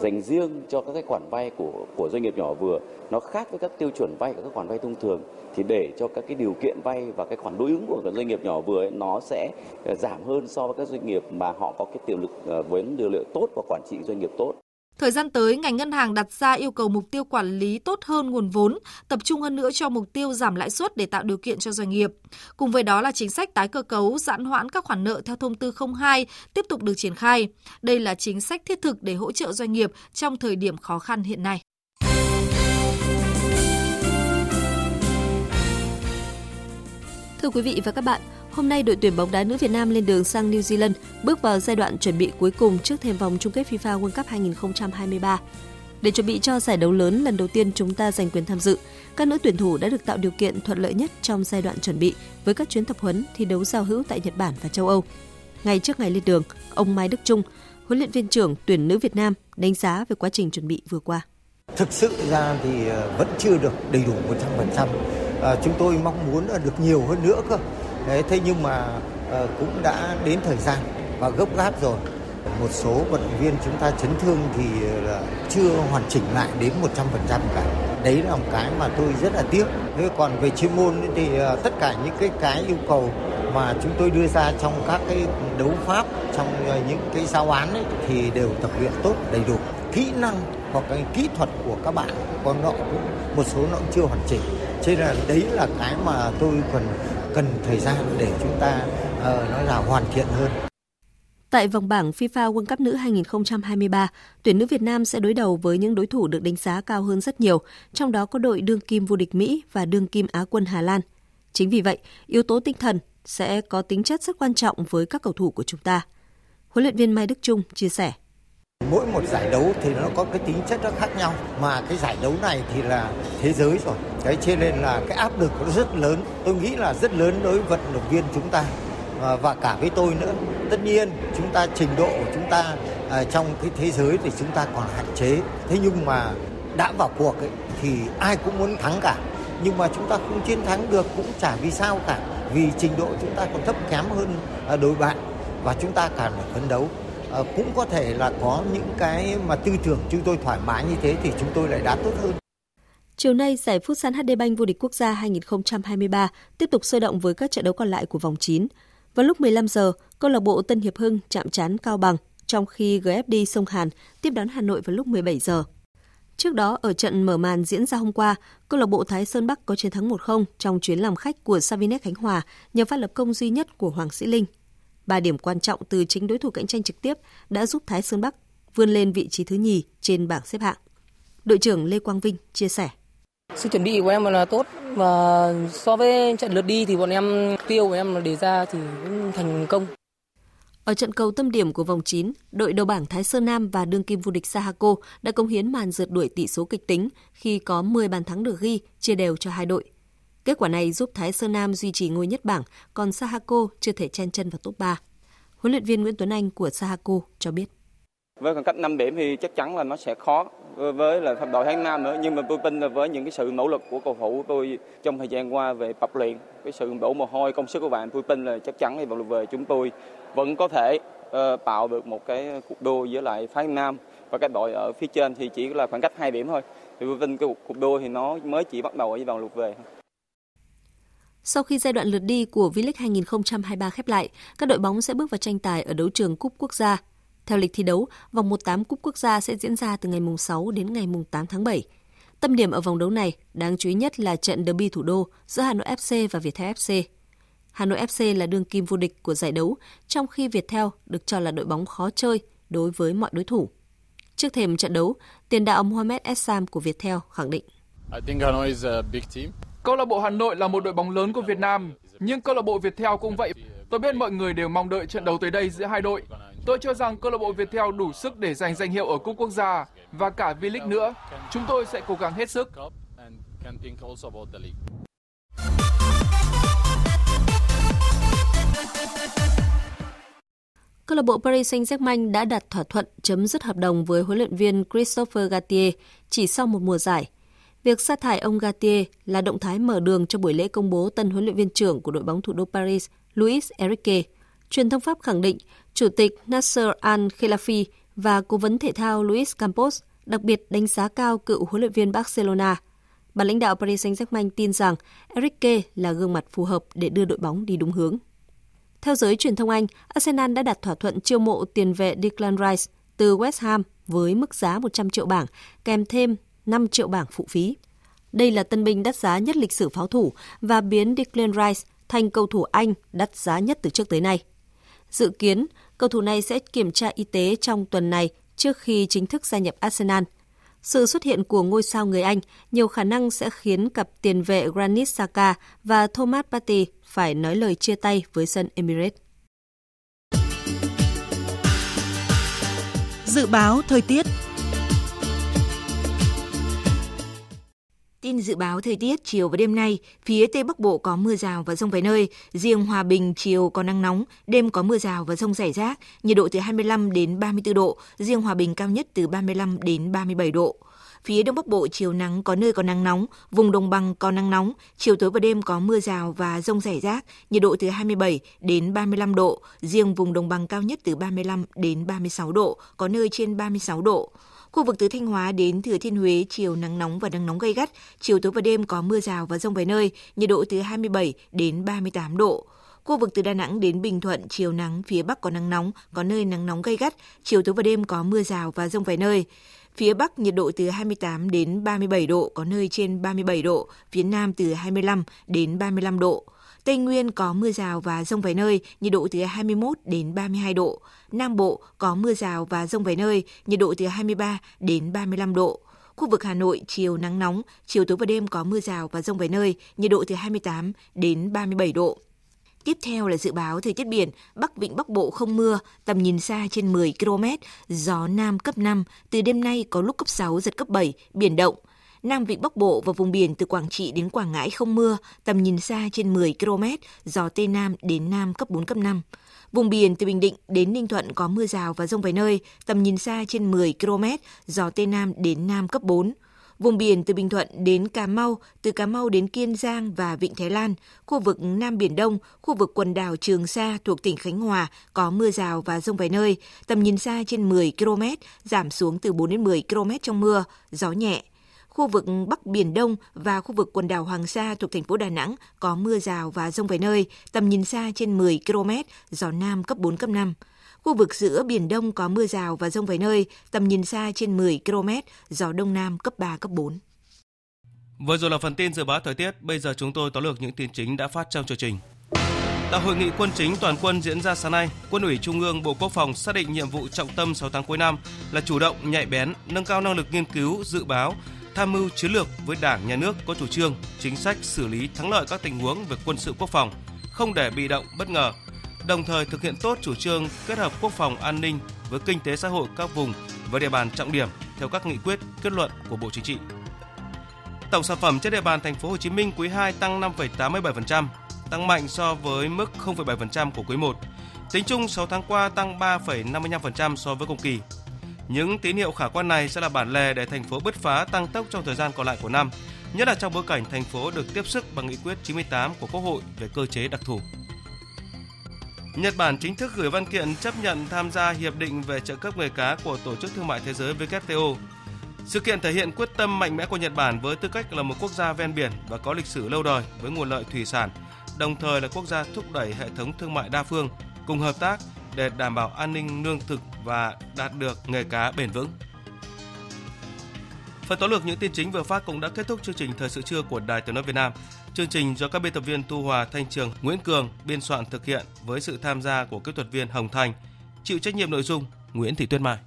dành riêng cho các cái khoản vay của của doanh nghiệp nhỏ vừa. Nó khác với các tiêu chuẩn vay của các khoản vay thông thường. Thì để cho các cái điều kiện vay và cái khoản đối ứng của các doanh nghiệp nhỏ vừa ấy, nó sẽ ờ, giảm hơn so với các doanh nghiệp mà họ có cái tiềm lực ờ, với điều liệu tốt và quản trị doanh nghiệp tốt. Thời gian tới, ngành ngân hàng đặt ra yêu cầu mục tiêu quản lý tốt hơn nguồn vốn, tập trung hơn nữa cho mục tiêu giảm lãi suất để tạo điều kiện cho doanh nghiệp. Cùng với đó là chính sách tái cơ cấu, giãn hoãn các khoản nợ theo thông tư 02 tiếp tục được triển khai. Đây là chính sách thiết thực để hỗ trợ doanh nghiệp trong thời điểm khó khăn hiện nay. Thưa quý vị và các bạn, Hôm nay đội tuyển bóng đá nữ Việt Nam lên đường sang New Zealand, bước vào giai đoạn chuẩn bị cuối cùng trước thềm vòng chung kết FIFA World Cup 2023. Để chuẩn bị cho giải đấu lớn lần đầu tiên chúng ta giành quyền tham dự, các nữ tuyển thủ đã được tạo điều kiện thuận lợi nhất trong giai đoạn chuẩn bị với các chuyến tập huấn thi đấu giao hữu tại Nhật Bản và châu Âu. Ngay trước ngày lên đường, ông Mai Đức Trung, huấn luyện viên trưởng tuyển nữ Việt Nam đánh giá về quá trình chuẩn bị vừa qua. Thực sự ra thì ờ, vẫn chưa được đầy đủ 100%. À, ờ, chúng tôi mong muốn được nhiều hơn nữa cơ thế nhưng mà uh, cũng đã đến thời gian và gấp gáp rồi. Một số vận động viên chúng ta chấn thương thì là chưa hoàn chỉnh lại đến 100% cả. Đấy là một cái mà tôi rất là tiếc. Thế còn về chuyên môn thì uh, tất cả những cái cái yêu cầu mà chúng tôi đưa ra trong các cái đấu pháp trong những cái giáo án ấy, thì đều tập luyện tốt đầy đủ kỹ năng hoặc cái kỹ thuật của các bạn còn nó cũng một số nó cũng chưa hoàn chỉnh cho nên là đấy là cái mà tôi cần cần thời gian để chúng ta uh, nói là hoàn thiện hơn. Tại vòng bảng FIFA World Cup nữ 2023, tuyển nữ Việt Nam sẽ đối đầu với những đối thủ được đánh giá cao hơn rất nhiều, trong đó có đội đương kim vô địch Mỹ và đương kim Á quân Hà Lan. Chính vì vậy, yếu tố tinh thần sẽ có tính chất rất quan trọng với các cầu thủ của chúng ta. Huấn luyện viên Mai Đức Trung chia sẻ. Mỗi một giải đấu thì nó có cái tính chất nó khác nhau mà cái giải đấu này thì là thế giới rồi. Đấy cho nên là cái áp lực nó rất lớn. Tôi nghĩ là rất lớn đối với vận động viên chúng ta ờ, và cả với tôi nữa. Tất nhiên chúng ta trình độ của chúng ta à, trong cái thế giới thì chúng ta còn hạn chế. Thế nhưng mà đã vào cuộc ấy, thì ai cũng muốn thắng cả. Nhưng mà chúng ta không chiến thắng được cũng chả vì sao cả vì trình độ chúng ta còn thấp kém hơn ờ, đối bạn và chúng ta càng phải phấn đấu Ờ, cũng có thể là có những cái mà tư tưởng chúng tôi thoải mái như thế thì chúng tôi lại đá tốt hơn. Chiều nay, giải Futsal HD Bank vô địch quốc gia 2023 tiếp tục sôi động với các trận đấu còn lại của vòng 9. Vào lúc 15 giờ, câu lạc bộ Tân Hiệp Hưng chạm trán Cao Bằng, trong khi GFD Sông Hàn tiếp đón Hà Nội vào lúc 17 giờ. Trước đó, ở trận mở màn diễn ra hôm qua, câu lạc bộ Thái Sơn Bắc có chiến thắng 1-0 trong chuyến làm khách của Savinex Khánh Hòa nhờ phát lập công duy nhất của Hoàng Sĩ Linh. Ba điểm quan trọng từ chính đối thủ cạnh tranh trực tiếp đã giúp Thái Sơn Bắc vươn lên vị trí thứ nhì trên bảng xếp hạng. Đội trưởng Lê Quang Vinh chia sẻ. Sự chuẩn bị của em là tốt và so với trận lượt đi thì bọn em tiêu của em là đề ra thì cũng thành công. Ở trận cầu tâm điểm của vòng 9, đội đầu bảng Thái Sơn Nam và đương kim vô địch Sahako đã công hiến màn rượt đuổi tỷ số kịch tính khi có 10 bàn thắng được ghi, chia đều cho hai đội. Kết quả này giúp Thái Sơn Nam duy trì ngôi nhất bảng, còn Sahako chưa thể chen chân vào top 3. Huấn luyện viên Nguyễn Tuấn Anh của Sahako cho biết. Với khoảng cách 5 điểm thì chắc chắn là nó sẽ khó với là đội Thái Nam nữa nhưng mà tôi tin là với những cái sự nỗ lực của cầu thủ tôi trong thời gian qua về tập luyện cái sự đổ mồ hôi công sức của bạn tôi tin là chắc chắn thì vòng lượt về chúng tôi vẫn có thể uh, tạo được một cái cuộc đua với lại Thái Nam và các đội ở phía trên thì chỉ là khoảng cách 2 điểm thôi thì tôi tin cái cuộc, cuộc đua thì nó mới chỉ bắt đầu ở vòng lượt về sau khi giai đoạn lượt đi của V-League 2023 khép lại, các đội bóng sẽ bước vào tranh tài ở đấu trường Cúp Quốc gia. Theo lịch thi đấu, vòng 1/8 Cúp Quốc gia sẽ diễn ra từ ngày 6 đến ngày 8 tháng 7. Tâm điểm ở vòng đấu này đáng chú ý nhất là trận derby thủ đô giữa Hà Nội FC và Viettel FC. Hà Nội FC là đương kim vô địch của giải đấu, trong khi Viettel được cho là đội bóng khó chơi đối với mọi đối thủ. Trước thềm trận đấu, tiền đạo Mohamed Essam của Viettel khẳng định. Câu lạc bộ Hà Nội là một đội bóng lớn của Việt Nam, nhưng câu lạc bộ Viettel cũng vậy. Tôi biết mọi người đều mong đợi trận đấu tới đây giữa hai đội. Tôi cho rằng câu lạc bộ Viettel đủ sức để giành danh hiệu ở cúp quốc gia và cả V-League nữa. Chúng tôi sẽ cố gắng hết sức. Câu lạc bộ Paris Saint-Germain đã đặt thỏa thuận chấm dứt hợp đồng với huấn luyện viên Christopher Gatier chỉ sau một mùa giải. Việc sa thải ông Gatier là động thái mở đường cho buổi lễ công bố tân huấn luyện viên trưởng của đội bóng thủ đô Paris, Luis Enrique. Truyền thông Pháp khẳng định, Chủ tịch Nasser Al-Khelaifi và cố vấn thể thao Luis Campos đặc biệt đánh giá cao cựu huấn luyện viên Barcelona. Bà lãnh đạo Paris Saint-Germain tin rằng Enrique là gương mặt phù hợp để đưa đội bóng đi đúng hướng. Theo giới truyền thông Anh, Arsenal đã đặt thỏa thuận chiêu mộ tiền vệ Declan Rice từ West Ham với mức giá 100 triệu bảng, kèm thêm 5 triệu bảng phụ phí. Đây là tân binh đắt giá nhất lịch sử pháo thủ và biến Declan Rice thành cầu thủ Anh đắt giá nhất từ trước tới nay. Dự kiến, cầu thủ này sẽ kiểm tra y tế trong tuần này trước khi chính thức gia nhập Arsenal. Sự xuất hiện của ngôi sao người Anh nhiều khả năng sẽ khiến cặp tiền vệ Granit Xhaka và Thomas Partey phải nói lời chia tay với sân Emirates. Dự báo thời tiết Tin dự báo thời tiết chiều và đêm nay, phía Tây Bắc Bộ có mưa rào và rông vài nơi, riêng Hòa Bình chiều có nắng nóng, đêm có mưa rào và rông rải rác, nhiệt độ từ 25 đến 34 độ, riêng Hòa Bình cao nhất từ 35 đến 37 độ. Phía Đông Bắc Bộ chiều nắng có nơi có nắng nóng, vùng đồng bằng có nắng nóng, chiều tối và đêm có mưa rào và rông rải rác, nhiệt độ từ 27 đến 35 độ, riêng vùng đồng bằng cao nhất từ 35 đến 36 độ, có nơi trên 36 độ. Khu vực từ Thanh Hóa đến Thừa Thiên Huế chiều nắng nóng và nắng nóng gay gắt, chiều tối và đêm có mưa rào và rông vài nơi, nhiệt độ từ 27 đến 38 độ. Khu vực từ Đà Nẵng đến Bình Thuận chiều nắng, phía Bắc có nắng nóng, có nơi nắng nóng gay gắt, chiều tối và đêm có mưa rào và rông vài nơi. Phía Bắc nhiệt độ từ 28 đến 37 độ, có nơi trên 37 độ, phía Nam từ 25 đến 35 độ. Tây Nguyên có mưa rào và rông vài nơi, nhiệt độ từ 21 đến 32 độ. Nam Bộ có mưa rào và rông vài nơi, nhiệt độ từ 23 đến 35 độ. Khu vực Hà Nội chiều nắng nóng, chiều tối và đêm có mưa rào và rông vài nơi, nhiệt độ từ 28 đến 37 độ. Tiếp theo là dự báo thời tiết biển, Bắc Vịnh Bắc Bộ không mưa, tầm nhìn xa trên 10 km, gió Nam cấp 5, từ đêm nay có lúc cấp 6, giật cấp 7, biển động. Nam Vịnh Bắc Bộ và vùng biển từ Quảng Trị đến Quảng Ngãi không mưa, tầm nhìn xa trên 10 km, gió Tây Nam đến Nam cấp 4, cấp 5. Vùng biển từ Bình Định đến Ninh Thuận có mưa rào và rông vài nơi, tầm nhìn xa trên 10 km, gió Tây Nam đến Nam cấp 4. Vùng biển từ Bình Thuận đến Cà Mau, từ Cà Mau đến Kiên Giang và Vịnh Thái Lan, khu vực Nam Biển Đông, khu vực quần đảo Trường Sa thuộc tỉnh Khánh Hòa có mưa rào và rông vài nơi, tầm nhìn xa trên 10 km, giảm xuống từ 4 đến 10 km trong mưa, gió nhẹ. Khu vực Bắc Biển Đông và khu vực quần đảo Hoàng Sa thuộc thành phố Đà Nẵng có mưa rào và rông vài nơi, tầm nhìn xa trên 10 km, gió Nam cấp 4, cấp 5. Khu vực giữa Biển Đông có mưa rào và rông vài nơi, tầm nhìn xa trên 10 km, gió Đông Nam cấp 3, cấp 4. Vừa rồi là phần tin dự báo thời tiết, bây giờ chúng tôi tóm lược những tin chính đã phát trong chương trình. Tại hội nghị quân chính toàn quân diễn ra sáng nay, Quân ủy Trung ương Bộ Quốc phòng xác định nhiệm vụ trọng tâm 6 tháng cuối năm là chủ động, nhạy bén, nâng cao năng lực nghiên cứu, dự báo, tham mưu chiến lược với Đảng, Nhà nước có chủ trương, chính sách xử lý thắng lợi các tình huống về quân sự quốc phòng, không để bị động, bất ngờ, đồng thời thực hiện tốt chủ trương kết hợp quốc phòng an ninh với kinh tế xã hội các vùng và địa bàn trọng điểm theo các nghị quyết, kết luận của Bộ Chính trị. Tổng sản phẩm trên địa bàn thành phố Hồ Chí Minh quý 2 tăng 5,87%, tăng mạnh so với mức 0,7% của quý 1. Tính chung 6 tháng qua tăng 3,55% so với cùng kỳ. Những tín hiệu khả quan này sẽ là bản lề để thành phố bứt phá tăng tốc trong thời gian còn lại của năm, nhất là trong bối cảnh thành phố được tiếp sức bằng nghị quyết 98 của Quốc hội về cơ chế đặc thù. Nhật Bản chính thức gửi văn kiện chấp nhận tham gia hiệp định về trợ cấp nghề cá của Tổ chức Thương mại Thế giới WTO. Sự kiện thể hiện quyết tâm mạnh mẽ của Nhật Bản với tư cách là một quốc gia ven biển và có lịch sử lâu đời với nguồn lợi thủy sản, đồng thời là quốc gia thúc đẩy hệ thống thương mại đa phương cùng hợp tác để đảm bảo an ninh lương thực và đạt được nghề cá bền vững. Phần tóm lược những tin chính vừa phát cũng đã kết thúc chương trình thời sự trưa của Đài Tiếng nói Việt Nam. Chương trình do các biên tập viên Tu Hòa, Thanh Trường, Nguyễn Cường biên soạn thực hiện với sự tham gia của kỹ thuật viên Hồng Thành, chịu trách nhiệm nội dung Nguyễn Thị Tuyết Mai.